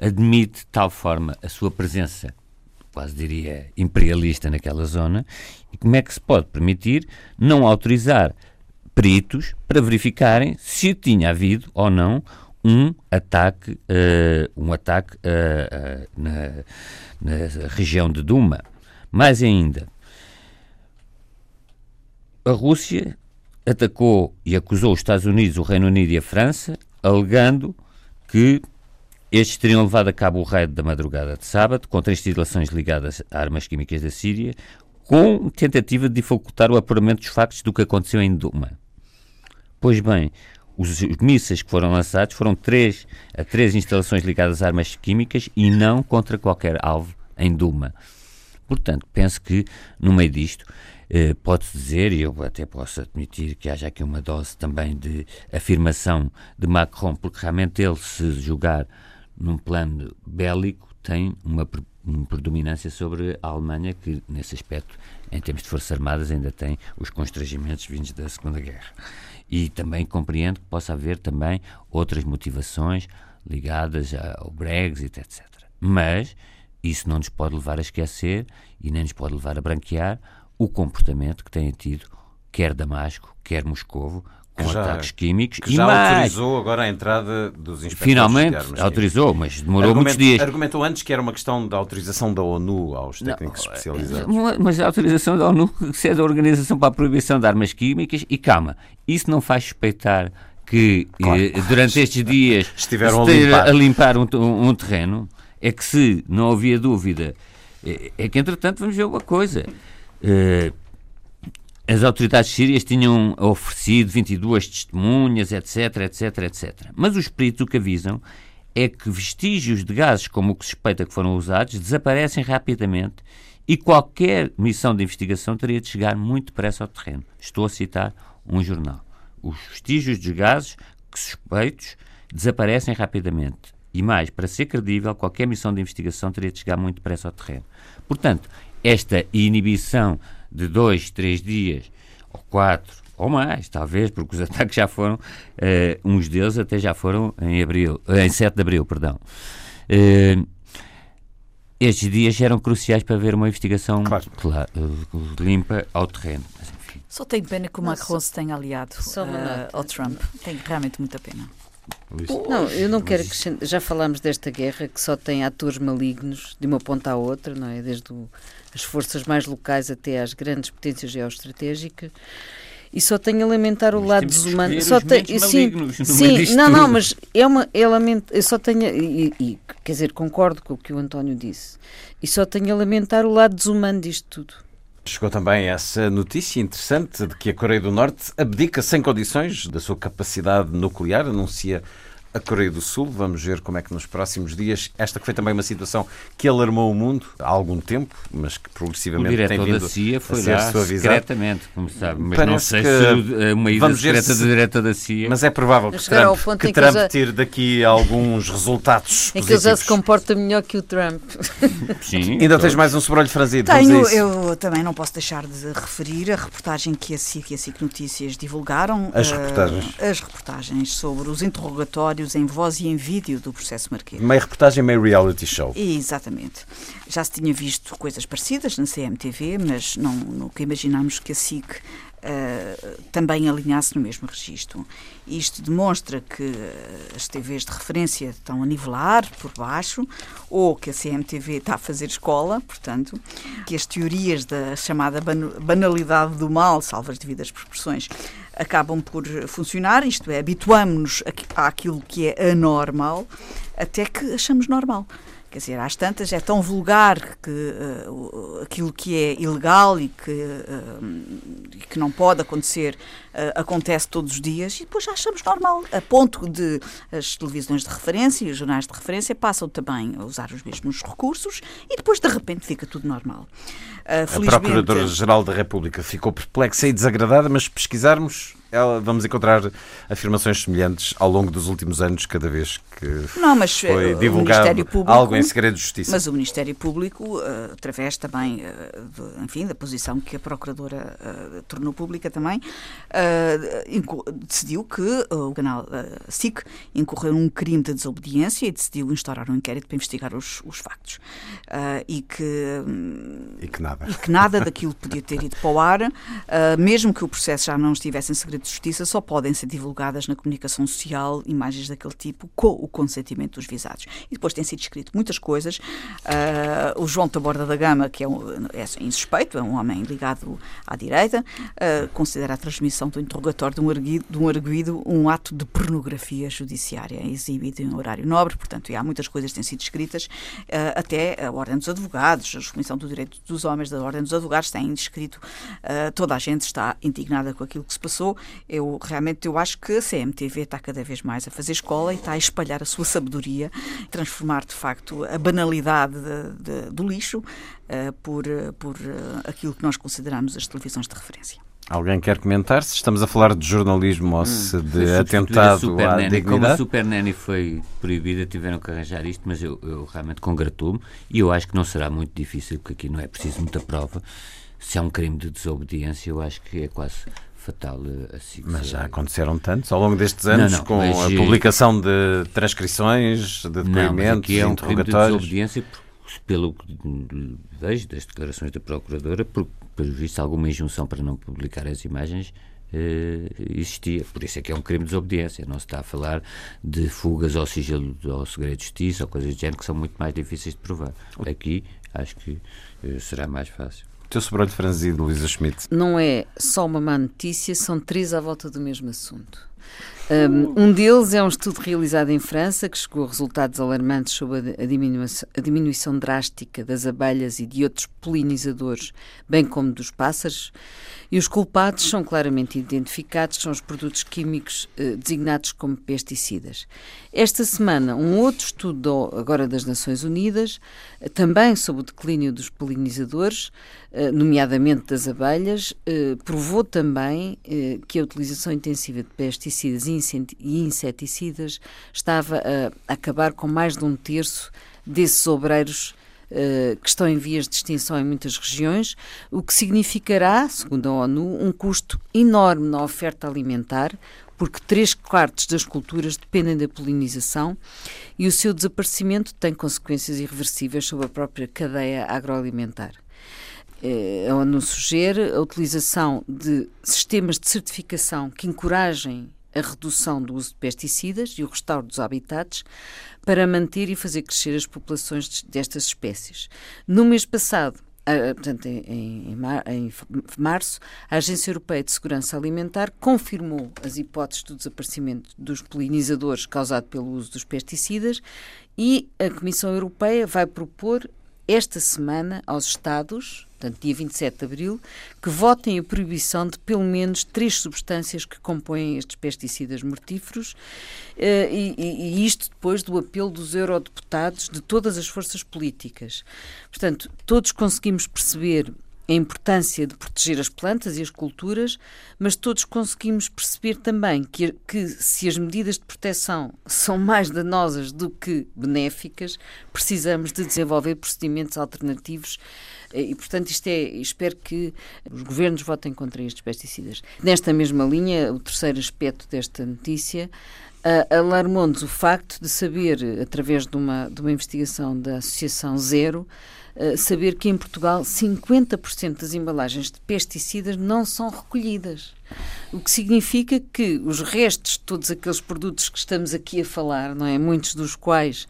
admite de tal forma a sua presença, quase diria imperialista naquela zona, e como é que se pode permitir não autorizar peritos para verificarem se tinha havido ou não um ataque, uh, um ataque uh, uh, na, na região de Duma. Mais ainda, a Rússia atacou e acusou os Estados Unidos, o Reino Unido e a França, alegando que estes teriam levado a cabo o raid da madrugada de sábado contra instalações ligadas a armas químicas da Síria, com tentativa de dificultar o apuramento dos factos do que aconteceu em Duma. Pois bem, os, mísseis que foram lançados foram três, a três instalações ligadas a armas químicas e não contra qualquer alvo em Duma. Portanto, penso que no meio disto eh, pode-se dizer, e eu até posso admitir que haja aqui uma dose também de afirmação de Macron, porque realmente ele, se jogar num plano bélico, tem uma predominância sobre a Alemanha, que nesse aspecto, em termos de Forças Armadas, ainda tem os constrangimentos vindos da Segunda Guerra. E também compreendo que possa haver também outras motivações ligadas ao Brexit, etc. Mas isso não nos pode levar a esquecer e nem nos pode levar a branquear o comportamento que têm tido quer Damasco, quer Moscovo, com já, ataques químicos que e já mais. autorizou agora a entrada dos inspectores Finalmente autorizou, mas demorou muitos dias. Argumentou antes que era uma questão da autorização da ONU aos técnicos não, especializados. Mas a autorização da ONU que é da Organização para a Proibição de Armas Químicas e calma, isso não faz suspeitar que claro. eh, durante estes dias estiveram a limpar, a limpar um, um, terreno. É que se não havia dúvida, é, é que entretanto vamos ver uma coisa. Uh, as autoridades sírias tinham oferecido 22 testemunhas, etc, etc, etc. Mas os peritos o que avisam é que vestígios de gases como o que suspeita que foram usados desaparecem rapidamente e qualquer missão de investigação teria de chegar muito depressa ao terreno. Estou a citar um jornal. Os vestígios de gases que suspeitos desaparecem rapidamente. E mais, para ser credível, qualquer missão de investigação teria de chegar muito depressa ao terreno. Portanto, esta inibição de dois, três dias, ou quatro, ou mais, talvez, porque os ataques já foram, uh, uns deles até já foram em abril, uh, em 7 de abril, perdão. Uh, estes dias eram cruciais para ver uma investigação claro. Claro, limpa ao terreno. Mas, Só tenho pena que o Macron se tenha aliado ao Trump. Tem realmente muita pena. Não, eu não quero que já falámos desta guerra que só tem atores malignos de uma ponta à outra, não é? Desde o, as forças mais locais até às grandes potências geoestratégicas. E só tenho a lamentar o mas lado desumano. Só sim, sim não, não, mas é uma, é lament, eu só tenho e, e, quer dizer, concordo com o que o António disse. E só tenho a lamentar o lado desumano disto tudo. Chegou também essa notícia interessante de que a Coreia do Norte abdica sem condições da sua capacidade nuclear, anuncia a Coreia do Sul. Vamos ver como é que nos próximos dias, esta que foi também uma situação que alarmou o mundo há algum tempo, mas que progressivamente tem vindo da CIA foi a ser lá secretamente, como sabe, mas Parece não sei se uma ida secreta se... do diretor da CIA. Mas é provável que Trump, que Trump já... tire daqui alguns resultados Em que ele já se comporta melhor que o Trump. Sim. Ainda tens mais um sobrolho franzido. Tenho, eu também não posso deixar de referir a reportagem que a SIC e a SIC Notícias divulgaram. As reportagens. Uh, as reportagens sobre os interrogatórios em voz e em vídeo do processo Marquês. Meio reportagem, meio reality show. Exatamente. Já se tinha visto coisas parecidas na CMTV, mas não nunca imaginámos que a SIC também alinhasse no mesmo registro. Isto demonstra que as TVs de referência estão a nivelar por baixo, ou que a CMTV está a fazer escola, portanto, que as teorias da chamada banalidade do mal, salvo as devidas proporções, acabam por funcionar, isto é, habituamos-nos àquilo que é anormal, até que achamos normal. Quer dizer, às tantas é tão vulgar que uh, aquilo que é ilegal e que, uh, que não pode acontecer acontece todos os dias e depois já achamos normal, a ponto de as televisões de referência e os jornais de referência passam também a usar os mesmos recursos e depois de repente fica tudo normal. a Procuradora-Geral da República ficou perplexa e desagradada, mas pesquisarmos ela, vamos encontrar afirmações semelhantes ao longo dos últimos anos, cada vez que não, mas foi eh, divulgado Público, algo em segredo de justiça. Mas o Ministério Público, uh, através também, uh, enfim, da posição que a Procuradora uh, tornou pública também, decidiu que o canal SIC incorreu num crime de desobediência e decidiu instaurar um inquérito para investigar os, os factos. e, que, e que nada. E que nada daquilo podia ter ido para o ar, mesmo que o processo já não estivesse em segredo de Justiça, só podem ser divulgadas na comunicação social imagens daquele tipo com o consentimento dos visados. E depois tem sido escrito muitas coisas. Uh, o João Taborda da Gama, que é, um, é insuspeito, é um homem ligado à direita, uh, considera a transmissão do interrogatório de um, arguido, de um arguido um ato de pornografia judiciária exibido em horário nobre. Portanto, há muitas coisas que têm sido escritas, uh, até a Ordem dos Advogados, a Comissão do Direito dos Homens da Ordem dos Advogados têm escrito, toda a gente está indignada com aquilo que se passou. Eu realmente eu acho que a CMTV está cada vez mais a fazer escola e está a espalhar a sua sabedoria, transformar de facto a banalidade de, de, do lixo uh, por, por aquilo que nós consideramos as televisões de referência. Alguém quer comentar se estamos a falar de jornalismo ou se hum, de atentado à dignidade? Como a Super Nanny foi proibida, tiveram que arranjar isto, mas eu, eu realmente congratulo-me e eu acho que não será muito difícil, porque aqui não é preciso muita prova. Se há um crime de desobediência, eu acho que é quase fatal eh, assim. Mas já aconteceram tantos ao longo destes anos, não, não, com a publicação de transcrições, de depoimentos, não, é um interrogatórios. De desobediência, pelo que vejo das declarações da Procuradora, por, pelo visto, alguma injunção para não publicar as imagens eh, existia. Por isso é que é um crime de desobediência. Não se está a falar de fugas ao sigilo ao segredo de justiça ou coisas do género que são muito mais difíceis de provar. Aqui acho que eh, será mais fácil. Teu sobrolho franzido, Luísa Schmidt. Não é só uma má notícia, são três à volta do mesmo assunto. Um, deles é um estudo realizado em França que chegou a resultados alarmantes sobre a diminuição, a diminuição drástica das abelhas e de outros polinizadores, bem como dos pássaros, e os culpados são claramente identificados, são os produtos químicos eh, designados como pesticidas. Esta semana, um outro estudo agora das Nações Unidas, também sobre o declínio dos polinizadores, nomeadamente das abelhas, eh, provou também eh, que a utilização intensiva de pesticidas e inseticidas estava a acabar com mais de um terço desses obreiros que estão em vias de extinção em muitas regiões, o que significará, segundo a ONU, um custo enorme na oferta alimentar, porque três quartos das culturas dependem da polinização e o seu desaparecimento tem consequências irreversíveis sobre a própria cadeia agroalimentar. Eh, a ONU sugere a utilização de sistemas de certificação que encorajem a redução do uso de pesticidas e o restauro dos habitats para manter e fazer crescer as populações destas espécies. No mês passado, portanto, em, março, a Agência Europeia de Segurança Alimentar confirmou as hipóteses do desaparecimento dos polinizadores causado pelo uso dos pesticidas e a Comissão Europeia vai propor esta semana aos Estados portanto, dia 27 de abril, que votem a proibição de pelo menos três substâncias que compõem estes pesticidas mortíferos, eh, e, e, isto depois do apelo dos eurodeputados de todas as forças políticas. Portanto, todos conseguimos perceber a importância de proteger as plantas e as culturas, mas todos conseguimos perceber também que, que, se as medidas de proteção são mais danosas do que benéficas, precisamos de desenvolver procedimentos alternativos e, portanto, isto é, espero que os governos votem contra estes pesticidas. Nesta mesma linha, o terceiro aspecto desta notícia alarmou-nos o facto de saber, através de uma, de uma investigação da Associação Zero, saber que em Portugal 50% das embalagens de pesticidas não são recolhidas. O que significa que os restos de todos aqueles produtos que estamos aqui a falar, não é? Muitos dos quais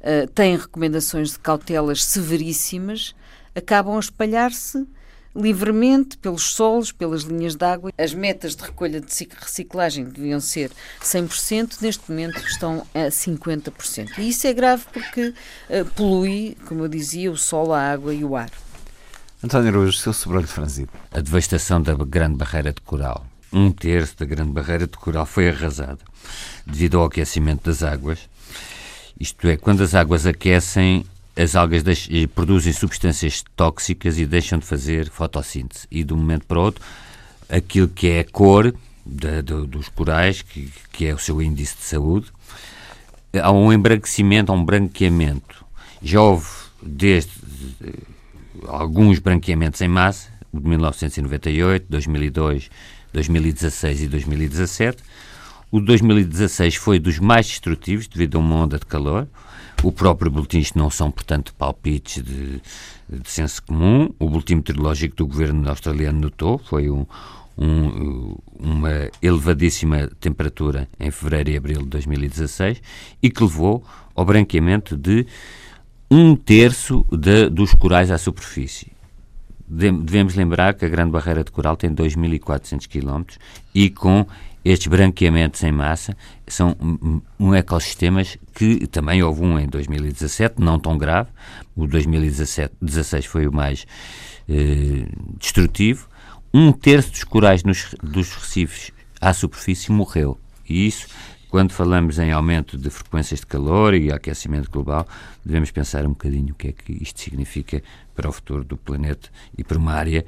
uh, têm recomendações de cautelas severíssimas, acabam a espalhar-se livremente pelos solos, pelas linhas de água. As metas de recolha de reciclagem deviam ser 100%, neste momento estão a 50%. E isso é grave porque uh, polui, como eu dizia, o solo, a água e o ar. António Araújo, seu sobrolho franzido. A devastação da Grande Barreira de Coral. Um terço da Grande Barreira de Coral foi arrasada devido ao aquecimento das águas. Isto é, quando as águas aquecem, as algas produzem substâncias tóxicas e deixam de fazer fotossíntese. E de um momento para o outro, aquilo que é a cor dos corais, que, que é o seu índice de saúde, há um embranquecimento, há um branqueamento. Já houve desde alguns branqueamentos em massa, de 1998, 2002, 2016 e 2017. O de 2016 foi dos mais destrutivos devido a uma onda de calor. O próprio boletim, isto não são, portanto, palpites de, de senso comum. O boletim meteorológico do governo australiano notou, foi um, um, uma elevadíssima temperatura em fevereiro e abril de 2016 e que levou ao branqueamento de um terço de, dos corais à superfície. Devemos lembrar que a Grande Barreira de Coral tem 2.400 km e com estes branqueamentos em massa são um ecossistemas que também houve um em 2017, não tão grave. O 2016 foi o mais eh, destrutivo. Um terço dos corais nos, dos recifes à superfície morreu. E isso, quando falamos em aumento de frequências de calor e aquecimento global, devemos pensar um bocadinho o que é que isto significa para o futuro do planeta e para uma área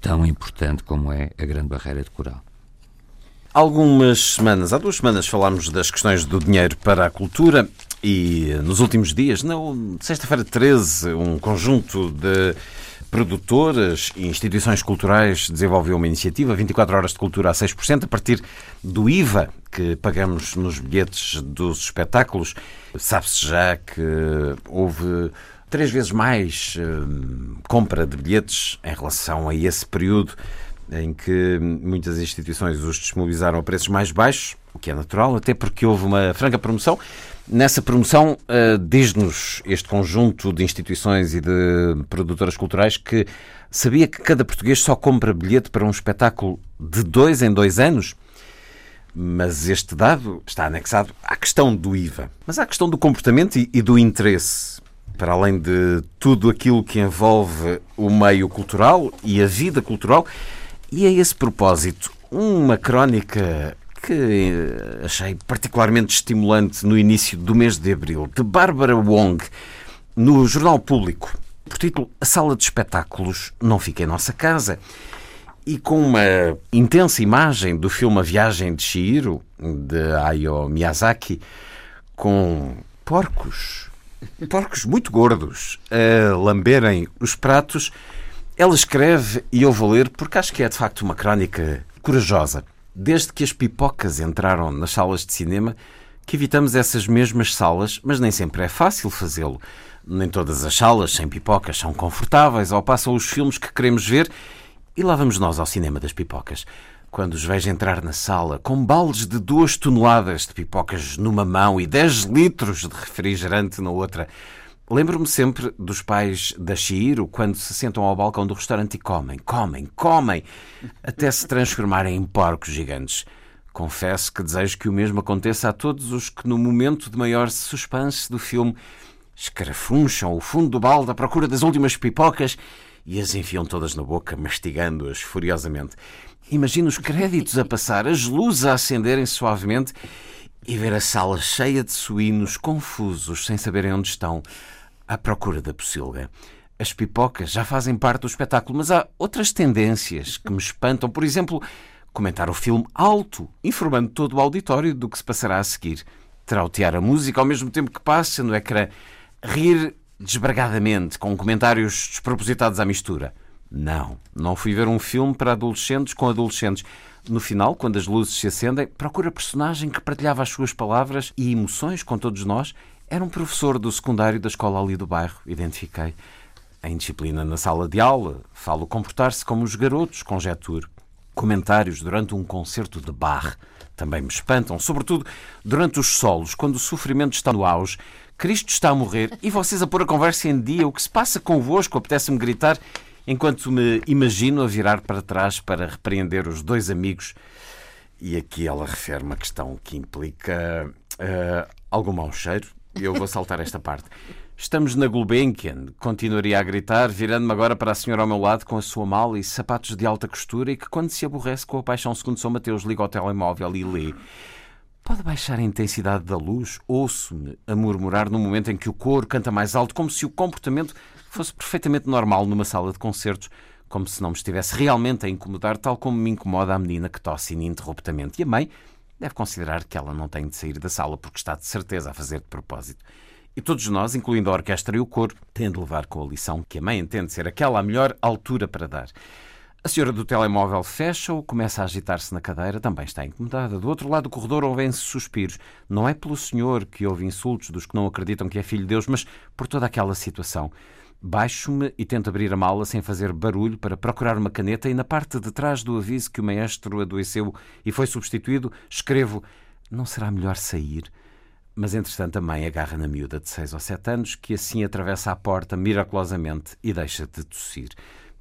tão importante como é a Grande Barreira de Coral. Algumas semanas, há duas semanas, falámos das questões do dinheiro para a cultura e nos últimos dias, na sexta-feira 13, um conjunto de produtoras e instituições culturais desenvolveu uma iniciativa 24 horas de cultura a 6% a partir do IVA que pagamos nos bilhetes dos espetáculos. Sabe-se já que houve três vezes mais uh, compra de bilhetes em relação a esse período em que muitas instituições os disponibilizaram a preços mais baixos, o que é natural, até porque houve uma franca promoção. Nessa promoção, uh, diz-nos este conjunto de instituições e de produtoras culturais que sabia que cada português só compra bilhete para um espetáculo de dois em dois anos. Mas este dado está anexado à questão do IVA, mas à questão do comportamento e do interesse para além de tudo aquilo que envolve o meio cultural e a vida cultural, e a esse propósito, uma crónica que eh, achei particularmente estimulante no início do mês de abril, de Bárbara Wong, no Jornal Público, por título A Sala de Espetáculos Não Fica em Nossa Casa, e com uma intensa imagem do filme A Viagem de Shihiro, de Hayao Miyazaki, com porcos, porcos muito gordos, a lamberem os pratos ela escreve, e eu vou ler, porque acho que é de facto uma crónica corajosa. Desde que as pipocas entraram nas salas de cinema, que evitamos essas mesmas salas, mas nem sempre é fácil fazê-lo. Nem todas as salas sem pipocas são confortáveis ou passam os filmes que queremos ver e lá vamos nós ao cinema das pipocas. Quando os vejo entrar na sala com baldes de duas toneladas de pipocas numa mão e 10 litros de refrigerante na outra, Lembro-me sempre dos pais da Shiro quando se sentam ao balcão do restaurante e comem, comem, comem, até se transformarem em porcos gigantes. Confesso que desejo que o mesmo aconteça a todos os que, no momento de maior suspense do filme, escarafuncham o fundo do balde à procura das últimas pipocas e as enfiam todas na boca, mastigando-as furiosamente. Imagino os créditos a passar, as luzes a acenderem suavemente e ver a sala cheia de suínos confusos, sem saberem onde estão à procura da pocilga. As pipocas já fazem parte do espetáculo, mas há outras tendências que me espantam. Por exemplo, comentar o filme alto, informando todo o auditório do que se passará a seguir. Trautear a música ao mesmo tempo que passa no ecrã. Rir desbragadamente, com comentários despropositados à mistura. Não, não fui ver um filme para adolescentes com adolescentes. No final, quando as luzes se acendem, procura a personagem que partilhava as suas palavras e emoções com todos nós era um professor do secundário da escola ali do bairro, identifiquei. Em disciplina na sala de aula, falo comportar-se como os garotos, conjeturo. Comentários durante um concerto de bar também me espantam, sobretudo durante os solos, quando o sofrimento está no auge, Cristo está a morrer e vocês a pôr a conversa em dia. O que se passa convosco? Apetece-me gritar enquanto me imagino a virar para trás para repreender os dois amigos. E aqui ela refere uma questão que implica uh, algum mau cheiro, eu vou saltar esta parte. Estamos na Gulbenkian, continuaria a gritar, virando-me agora para a senhora ao meu lado com a sua mala e sapatos de alta costura e que, quando se aborrece com a paixão segundo São Mateus, liga ao telemóvel e lê. Pode baixar a intensidade da luz? Ouço-me a murmurar no momento em que o coro canta mais alto, como se o comportamento fosse perfeitamente normal numa sala de concertos, como se não me estivesse realmente a incomodar, tal como me incomoda a menina que tosse ininterruptamente. E a mãe deve considerar que ela não tem de sair da sala porque está de certeza a fazer de propósito. E todos nós, incluindo a orquestra e o coro, têm de levar com a lição que a mãe entende ser aquela a melhor altura para dar. A senhora do telemóvel fecha-o, começa a agitar-se na cadeira, também está incomodada. Do outro lado do corredor ouvem-se suspiros. Não é pelo senhor que ouve insultos dos que não acreditam que é filho de Deus, mas por toda aquela situação. Baixo-me e tento abrir a mala sem fazer barulho para procurar uma caneta e na parte de trás do aviso que o maestro adoeceu e foi substituído, escrevo: Não será melhor sair? Mas entretanto a mãe agarra na miúda de seis ou sete anos que assim atravessa a porta miraculosamente e deixa de tossir.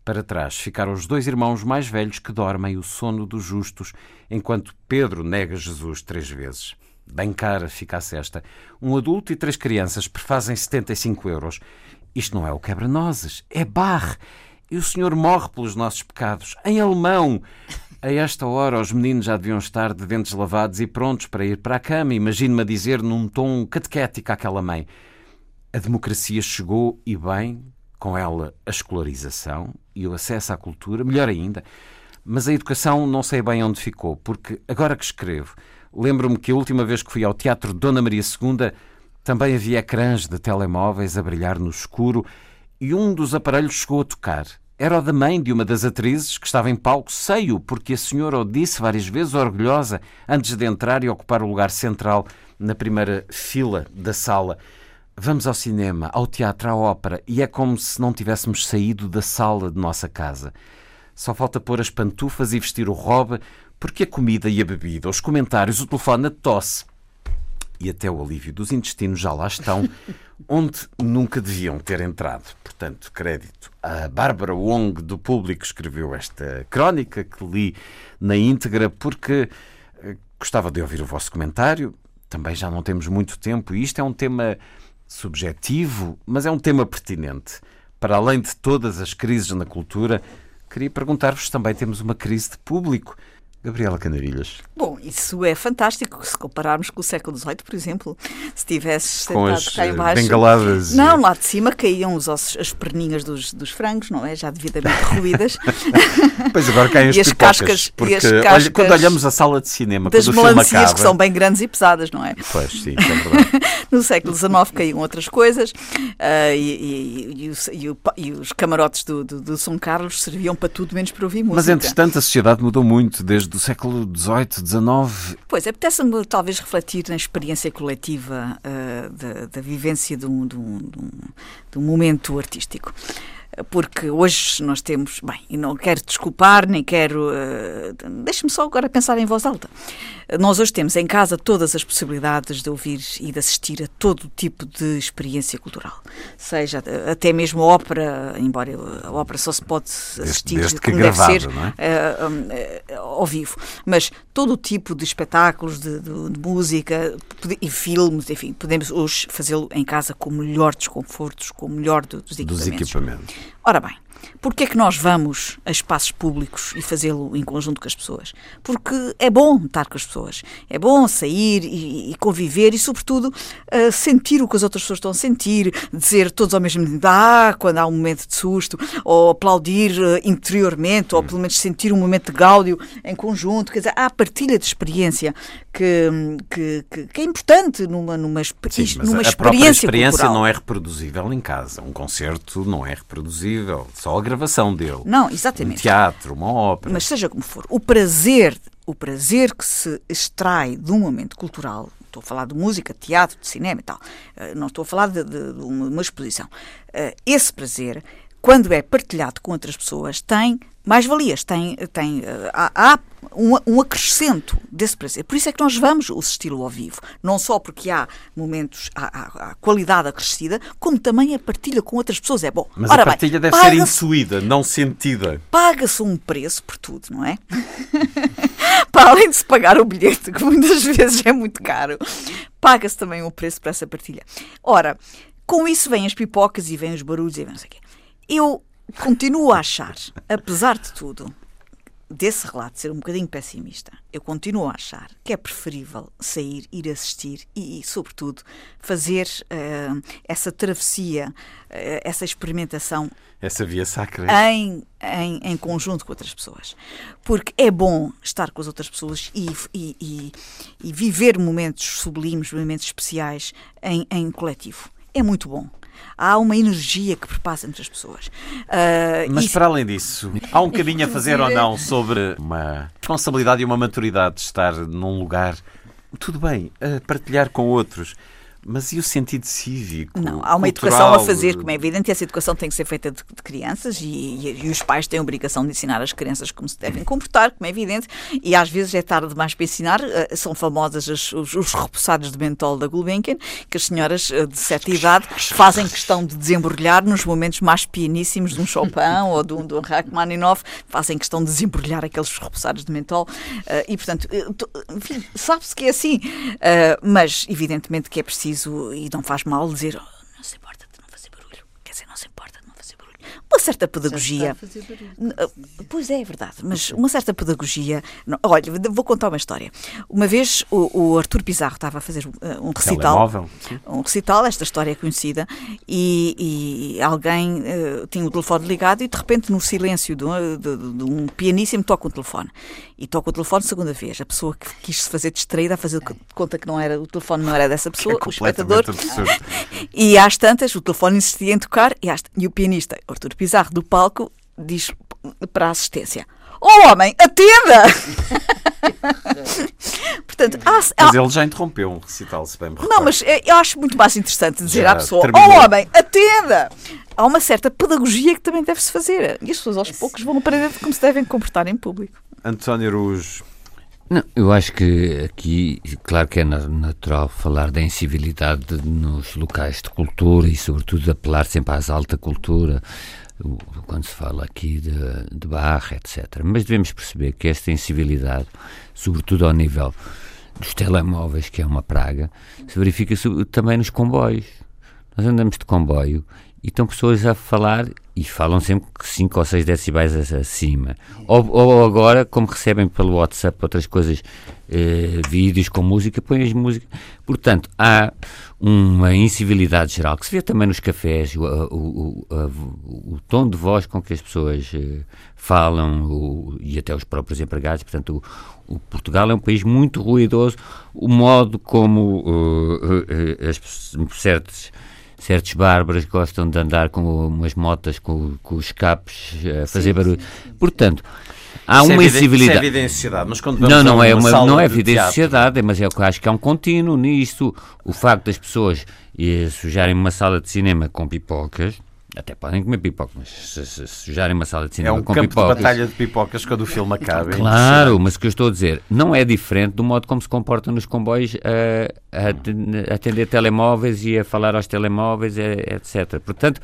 Para trás ficaram os dois irmãos mais velhos que dormem o sono dos justos, enquanto Pedro nega Jesus três vezes. Bem cara fica a cesta. Um adulto e três crianças prefazem 75 euros. Isto não é o quebra-nozes, é barre. E o Senhor morre pelos nossos pecados, em alemão. A esta hora, os meninos já deviam estar de dentes lavados e prontos para ir para a cama. Imagino-me a dizer num tom catequético àquela mãe: A democracia chegou e bem, com ela a escolarização e o acesso à cultura, melhor ainda. Mas a educação não sei bem onde ficou, porque agora que escrevo, lembro-me que a última vez que fui ao Teatro Dona Maria II também havia ecrãs de telemóveis a brilhar no escuro e um dos aparelhos chegou a tocar. Era o da mãe de uma das atrizes que estava em palco, sei-o, porque a senhora o disse várias vezes, orgulhosa, antes de entrar e ocupar o lugar central na primeira fila da sala. Vamos ao cinema, ao teatro, à ópera, e é como se não tivéssemos saído da sala de nossa casa. Só falta pôr as pantufas e vestir o robe, porque a comida e a bebida, os comentários, o telefone, a tosse e até o alívio dos intestinos já lá estão, onde nunca deviam ter entrado. Portanto, crédito a Bárbara Wong do Público escreveu esta crónica que li na íntegra porque eh, gostava de ouvir o vosso comentário. Também já não temos muito tempo e isto é um tema subjetivo, mas é um tema pertinente. Para além de todas as crises na cultura, queria perguntar-vos também temos uma crise de público. Gabriela Canarilhas. Bom, isso é fantástico se compararmos com o século XVIII, por exemplo. Se tivesses com as cá embaixo, bengaladas. Não, lá de cima caíam os ossos, as perninhas dos, dos frangos, não é? Já devidamente ruídas. pois agora caem as e as cascas. Porque, as cascas olha, quando olhamos a sala de cinema, das melancias que são bem grandes e pesadas, não é? Pois, sim, é verdade. no século XIX caíam outras coisas uh, e, e, e, e, os camarotes do, do, do São Carlos serviam para tudo menos para ouvir música. Mas entretanto a sociedade mudou muito desde do século XVIII, XIX. Pois, apetece-me talvez refletir na experiência coletiva uh, da, da, vivência de um, de, um, de um momento artístico porque hoje nós temos, bem, e não quero desculpar, nem quero. Uh, Deixe-me só agora pensar em voz alta. Nós hoje temos em casa todas as possibilidades de ouvir e de assistir a todo tipo de experiência cultural, seja até mesmo a ópera, embora a ópera só se pode assistir desde, desde que deve ser é? uh, uh, ao vivo, mas todo o tipo de espetáculos, de, de, de música e filmes, enfim, podemos hoje fazê-lo em casa com o melhor dos confortos, com o melhor dos equipamentos. Dos equipamentos. Ora bem, Porquê é que nós vamos a espaços públicos e fazê-lo em conjunto com as pessoas? Porque é bom estar com as pessoas, é bom sair e, e conviver e, sobretudo, uh, sentir o que as outras pessoas estão a sentir, dizer todos ao mesmo tempo, ah, quando há um momento de susto, ou aplaudir uh, interiormente, ou pelo menos sentir um momento de gáudio em conjunto. Quer dizer, há a partilha de experiência que, que, que, que é importante numa, numa, Sim, numa a experiência. A experiência cultural. não é reproduzível em casa. Um concerto não é reproduzível. Só a gravação dele. Não, exatamente. Um teatro, uma ópera. Mas seja como for, o prazer, o prazer que se extrai de um momento cultural, estou a falar de música, teatro, de cinema e tal, eh, não estou a falar de, de, de uma exposição. Eh, esse prazer, quando é partilhado com outras pessoas, tem mais valias, tem, tem, eh, há, há um, um, acrescento desse prazer. Por isso é que nós vamos assisti-lo ao vivo. Não só porque há momentos, há, há, há, qualidade acrescida, como também a partilha com outras pessoas é bom. Mas Ora a partilha bem, deve ser intuída, não sentida. Paga-se um preço por tudo, não é? Para além de se pagar o bilhete, que muitas vezes é muito caro, paga-se também um preço para essa partilha. Ora, com isso vêm as pipocas e vêm os barulhos e vem não sei o quê. Eu continuo a achar, apesar de tudo, desse relato ser um bocadinho pessimista, eu continuo a achar que é preferível sair, ir assistir e, e sobretudo, fazer uh, essa travessia, uh, essa experimentação. Essa via sacra. Em, em, em, conjunto com outras pessoas. Porque é bom estar com as outras pessoas e, e, e, e viver momentos sublimes, momentos especiais em, em coletivo. É muito bom há uma energia que perpassa entre as pessoas. Uh, Mas para além disso, há um caminho a fazer ou não sobre uma responsabilidade e uma maturidade de estar num lugar, tudo bem, a partilhar com outros. Mas e o sentido cívico? Não, há uma educação a fazer, como é evidente, e essa educação tem que ser feita de, de crianças e, e, e, os pais têm a obrigação de ensinar as crianças como se devem comportar, como é evidente, e às vezes é tarde demais para ensinar. Uh, são famosas as, os, os repousados de mentol da Gulbenkian, que as senhoras uh, de certa idade fazem questão de desembrulhar nos momentos mais pianíssimos de um Chopin ou de um, de um Rachmaninoff, fazem questão de desembrulhar aqueles repousados de mentol, uh, e portanto, sabe-se que é assim, mas evidentemente que é preciso preciso, e não faz mal dizer, oh, não se importa de não fazer barulho. Quer dizer, não se importa de não fazer barulho. Uma certa pedagogia. Ah, pois é, é verdade, mas uma certa pedagogia. Olha, vou contar uma história. Uma vez o, o Artur Pizarro estava a fazer ah, um recital. Telemóvel. Um recital, esta história é conhecida, e, e alguém uh, tinha o telefone ligado e de repente, no silêncio de, de, de um pianíssimo, toca o telefone e toca o telefone segunda vez. A pessoa que quis se fazer distraída, a fazer conta que não era, o telefone não era dessa pessoa, é o espectador. e às tantas, o telefone insistia em tocar e, às, e o pianista Artur Pizarro do palco diz para a assistência: Oh homem, atenda! Portanto, há, há... Mas ele já interrompeu um recital, se bem me Não, mas eu acho muito mais interessante dizer já à pessoa: terminou. Oh homem, atenda! Há uma certa pedagogia que também deve-se fazer. E as pessoas aos poucos vão aprender como se devem comportar em público. António Aruz. Não, eu acho que aqui, claro que é natural falar da incivilidade nos locais de cultura e, sobretudo, apelar sempre à alta cultura, quando se fala aqui de, de barra, etc. Mas devemos perceber que esta incivilidade, sobretudo ao nível dos telemóveis, que é uma praga, se verifica também nos comboios. Nós andamos de comboio e estão pessoas a falar e falam sempre 5 ou 6 decibéis acima. Ou, ou, agora, como recebem pelo WhatsApp outras coisas, eh, vídeos com música, põem as músicas. Portanto, há uma incivilidade geral que se vê também nos cafés, o, o, o, o tom de voz com que as pessoas eh, falam e até os próprios empregados. Portanto, o, Portugal é um país muito ruidoso. O modo como uh, uh, as certas certos bárbaros gostam de andar com umas motas com, com os capos a fazer sim, barulho. Sim. Portanto, há isso é uma é incivilidade. Isso é evidenciedade, mas quando não, não é uma, não é evidenciedade, mas é o que eu acho que há um contínuo nisto. O facto das pessoas e sujarem uma sala de cinema com pipocas até podem comer pipoca, mas se, se, sujarem uma sala de cinema é um com campo pipocas... de batalha de pipocas quando o filme acaba. Claro, mas o que eu estou a dizer não é diferente do modo como se comportam nos comboios a, a atender telemóveis e a falar aos telemóveis, etc. Portanto,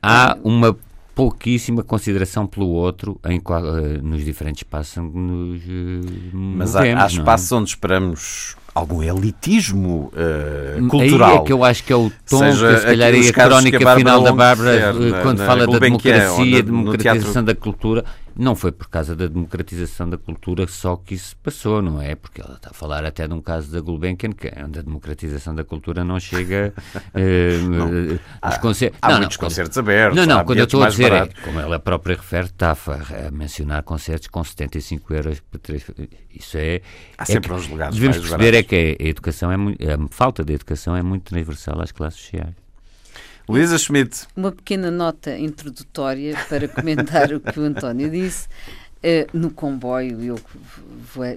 há uma pouquíssima consideração pelo outro em uh, nos diferentes espaços nos Mas há, há é? espaços é? onde esperamos algum elitismo uh, cultural. Aí é que eu acho que é o tom Seja, que se calhar é a crónica a final da Bárbara quando na, fala na da democracia, democratização da cultura. Não foi por causa da democratização da cultura só que isso passou, não é? Porque ela está a falar até de um caso da Gulbenkian, que é onde a democratização da cultura não chega. Eh, não. Eh, há, concertos. Há não, muitos não, concertos abertos. Não, não, quando eu estou a dizer, é, como ela própria refere, está a, mencionar concertos com 75 euros por três. Isso é. Há é sempre uns lugares. Devemos perceber baratos. é que a educação é muito, a falta de educação é muito transversal às classes sociais. Luísa Schmidt. Uma pequena nota introdutória para comentar o que o António disse. Uh, no comboio, eu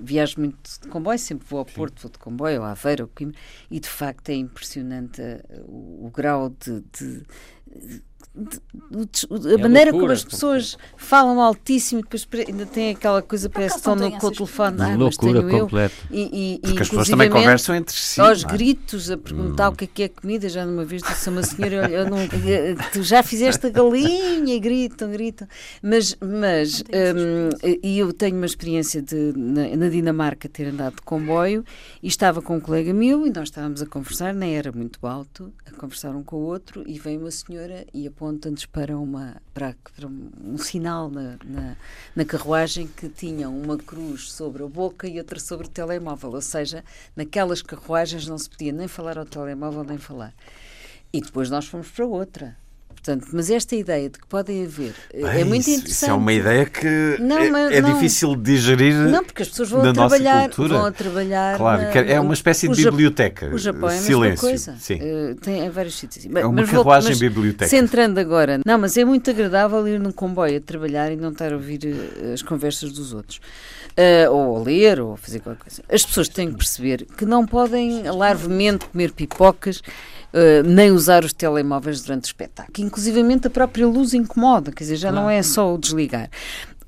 viajo muito de comboio, sempre vou ao Porto, vou de comboio, ao Aveiro, ao Coimbra, e de facto é impressionante uh, o, o, grau de, de a é maneira loucura. como as pessoas falam altíssimo, depois ainda tem aquela coisa, parece que estão no, com o telefone. Ah, loucura completa. E, e, Porque as pessoas também conversam entre si. Aos é? gritos, a perguntar hum. o que é que é comida. Já numa vez disse a uma senhora: olha, não, tu já fizeste a galinha? E gritam, gritam. Mas, mas um, e eu tenho uma experiência de, na, na, Dinamarca, ter andado de comboio e estava com um colega meu e nós estávamos a conversar, nem era muito alto, a conversar um com o outro, e veio uma senhora e a aponta-nos para, uma, para, para um sinal na, na, na, carruagem que tinham uma cruz sobre a boca e outra sobre o telemóvel, ou seja, naquelas carruagens não se podia nem falar ao telemóvel nem falar. E depois nós fomos para outra. Portanto, mas esta ideia de que podem haver Bem, é muito isso, interessante. Isso é uma ideia que Não, é, mas é não. difícil de digerir Não, porque as pessoas vão a trabalhar, cultura. vão a trabalhar. Claro, na- que é uma espécie de o biblioteca. O Japão é a mesma Silêncio. coisa. Sim. Eh, tem em vários sítios. É uma Mas carruagem mas biblioteca. Centrando agora, não, mas é muito agradável ir num comboio a trabalhar e não estar a ouvir eh, as conversas dos outros. Eh, ou a ler, ou a fazer qualquer coisa. As pessoas têm que perceber que não podem larvemente comer pipocas. Eh, nem usar os telemóveis durante o espetáculo. Inclusivamente a própria luz incomoda, quer dizer, já não é só o desligar.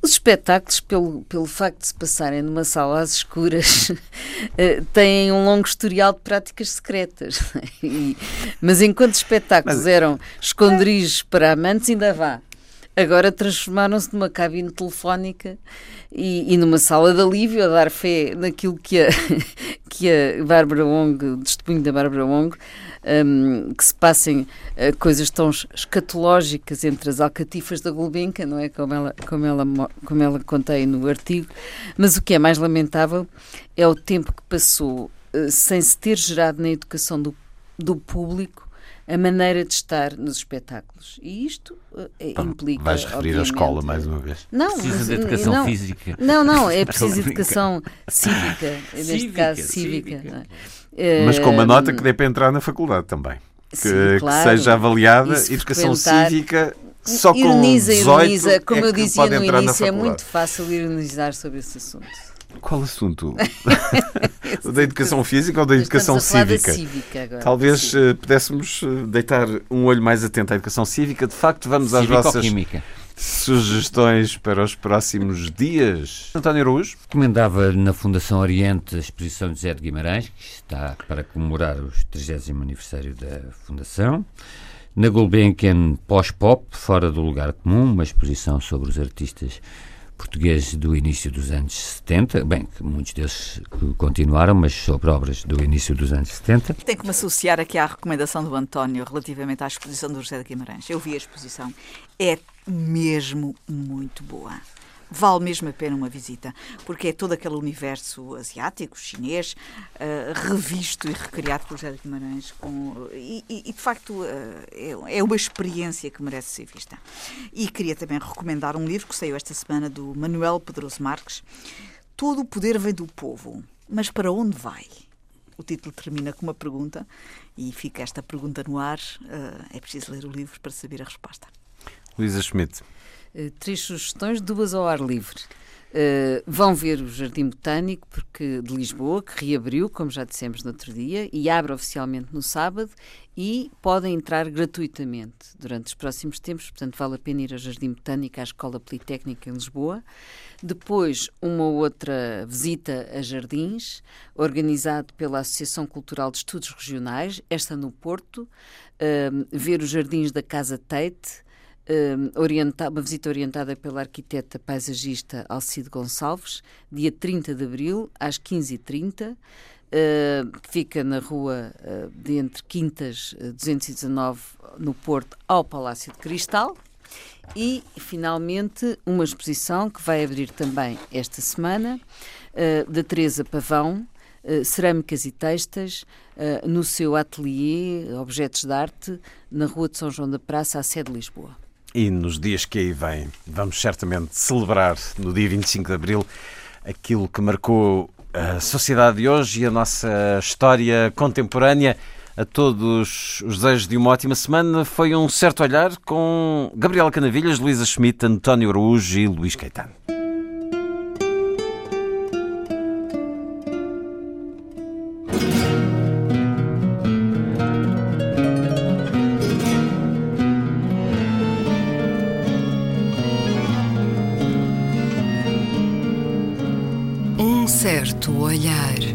Os espetáculos, pelo, pelo facto de se passarem numa sala às escuras, eh, têm um longo historial de práticas secretas. E- mas enquanto os espetáculos Mas- eram esconderijos para amantes, ainda vá. Agora transformaram-se numa cabine telefónica e, e numa sala de alívio a dar fé naquilo que a, que a Bárbara Wong, o testemunho da Bárbara Wong, hum, que se passem eh, coisas tão es- escatológicas entre as alcatifas da Gulbenkian, não é? Como ela, como, ela, mo- como ela conta aí no artigo. Mas o que é mais lamentável é o tempo que passou eh, sem se ter gerado na educação do, do público a maneira de estar nos espetáculos. E isto eh, Pá, implica. Vais referir a escola mais uma vez. Não, Precisa de educação não, física. Não, não, é preciso educação cívica, neste Cívica, caso cívica. cívica. é? Mas com uma Eh, nota que dê para entrar na faculdade também. Que, sim, que claro. seja avaliada E se educação cívica só com ironiza, 18 ironiza, como é eu que dizia no entrar na início, é muito fácil ironizar sobre esse assunto. Qual assunto? da educação física ou da educação cívica? cívica agora. Talvez Sim. eh, pudéssemos eh, deitar um olho mais atento à educação cívica. De facto, vamos às vossas sugestões para os próximos dias. António Araújo, Recomendava na Fundação Oriente a exposição de José de Guimarães, que está para comemorar os 30 aniversário da Fundação. Na Gulbenkian Pós-Pop, Fora do Lugar Comum, uma exposição sobre os artistas portugueses do início dos anos 70, bem, que muitos deles continuaram, mas sobre obras do início dos anos 70. Tem que me associar aqui à recomendação do António relativamente à exposição do José de Guimarães. Eu vi a exposição. É mesmo muito boa. Vale mesmo a pena uma visita, porque é todo aquele universo asiático, chinês, eh, revisto e recriado por José de Guimarães. Com, e, e, de facto, eh, é, é uma experiência que merece ser vista. E queria também recomendar um livro que saiu esta semana do Manuel Pedroso Marques. Todo o poder vem do povo, mas para onde vai? O título termina com uma pergunta e fica esta pergunta no ar. Eh, é preciso ler o livro para saber a resposta. Luísa Schmidt. Eh, três sugestões, duas ao ar livre. Eh, vão ver o Jardim Botânico porque, de Lisboa, que reabriu, como já dissemos no outro dia, e abre oficialmente no sábado e podem entrar gratuitamente durante os próximos tempos, portanto vale a pena ir ao Jardim Botânico, à Escola Politécnica em Lisboa. Depois, uma outra visita a jardins, organizado pela Associação Cultural de Estudos Regionais, esta no Porto, eh, ver os jardins da Casa Tate, orienta- uma visita orientada pela arquiteta paisagista Alcide Gonçalves, dia 30 de abril, às 15h30. uh, fica na rua uh, de entre Quintas uh, 219, no Porto, ao Palácio de Cristal. E, finalmente, uma exposição que vai abrir também esta semana, uh, da Teresa Pavão, Cerâmicas e Textas, no seu ateliê, Objetos de Arte, na Rua de São João da Praça, à sede de Lisboa. E nos dias que aí vêm, vamos certamente celebrar, no dia 25 de Abril, aquilo que marcou a sociedade de hoje e a nossa história contemporânea. A todos os desejos de uma ótima semana. Foi um certo olhar com Gabriela Canavilhas, Luísa Schmidt, António Araújo e Luís Caetano. Olhar.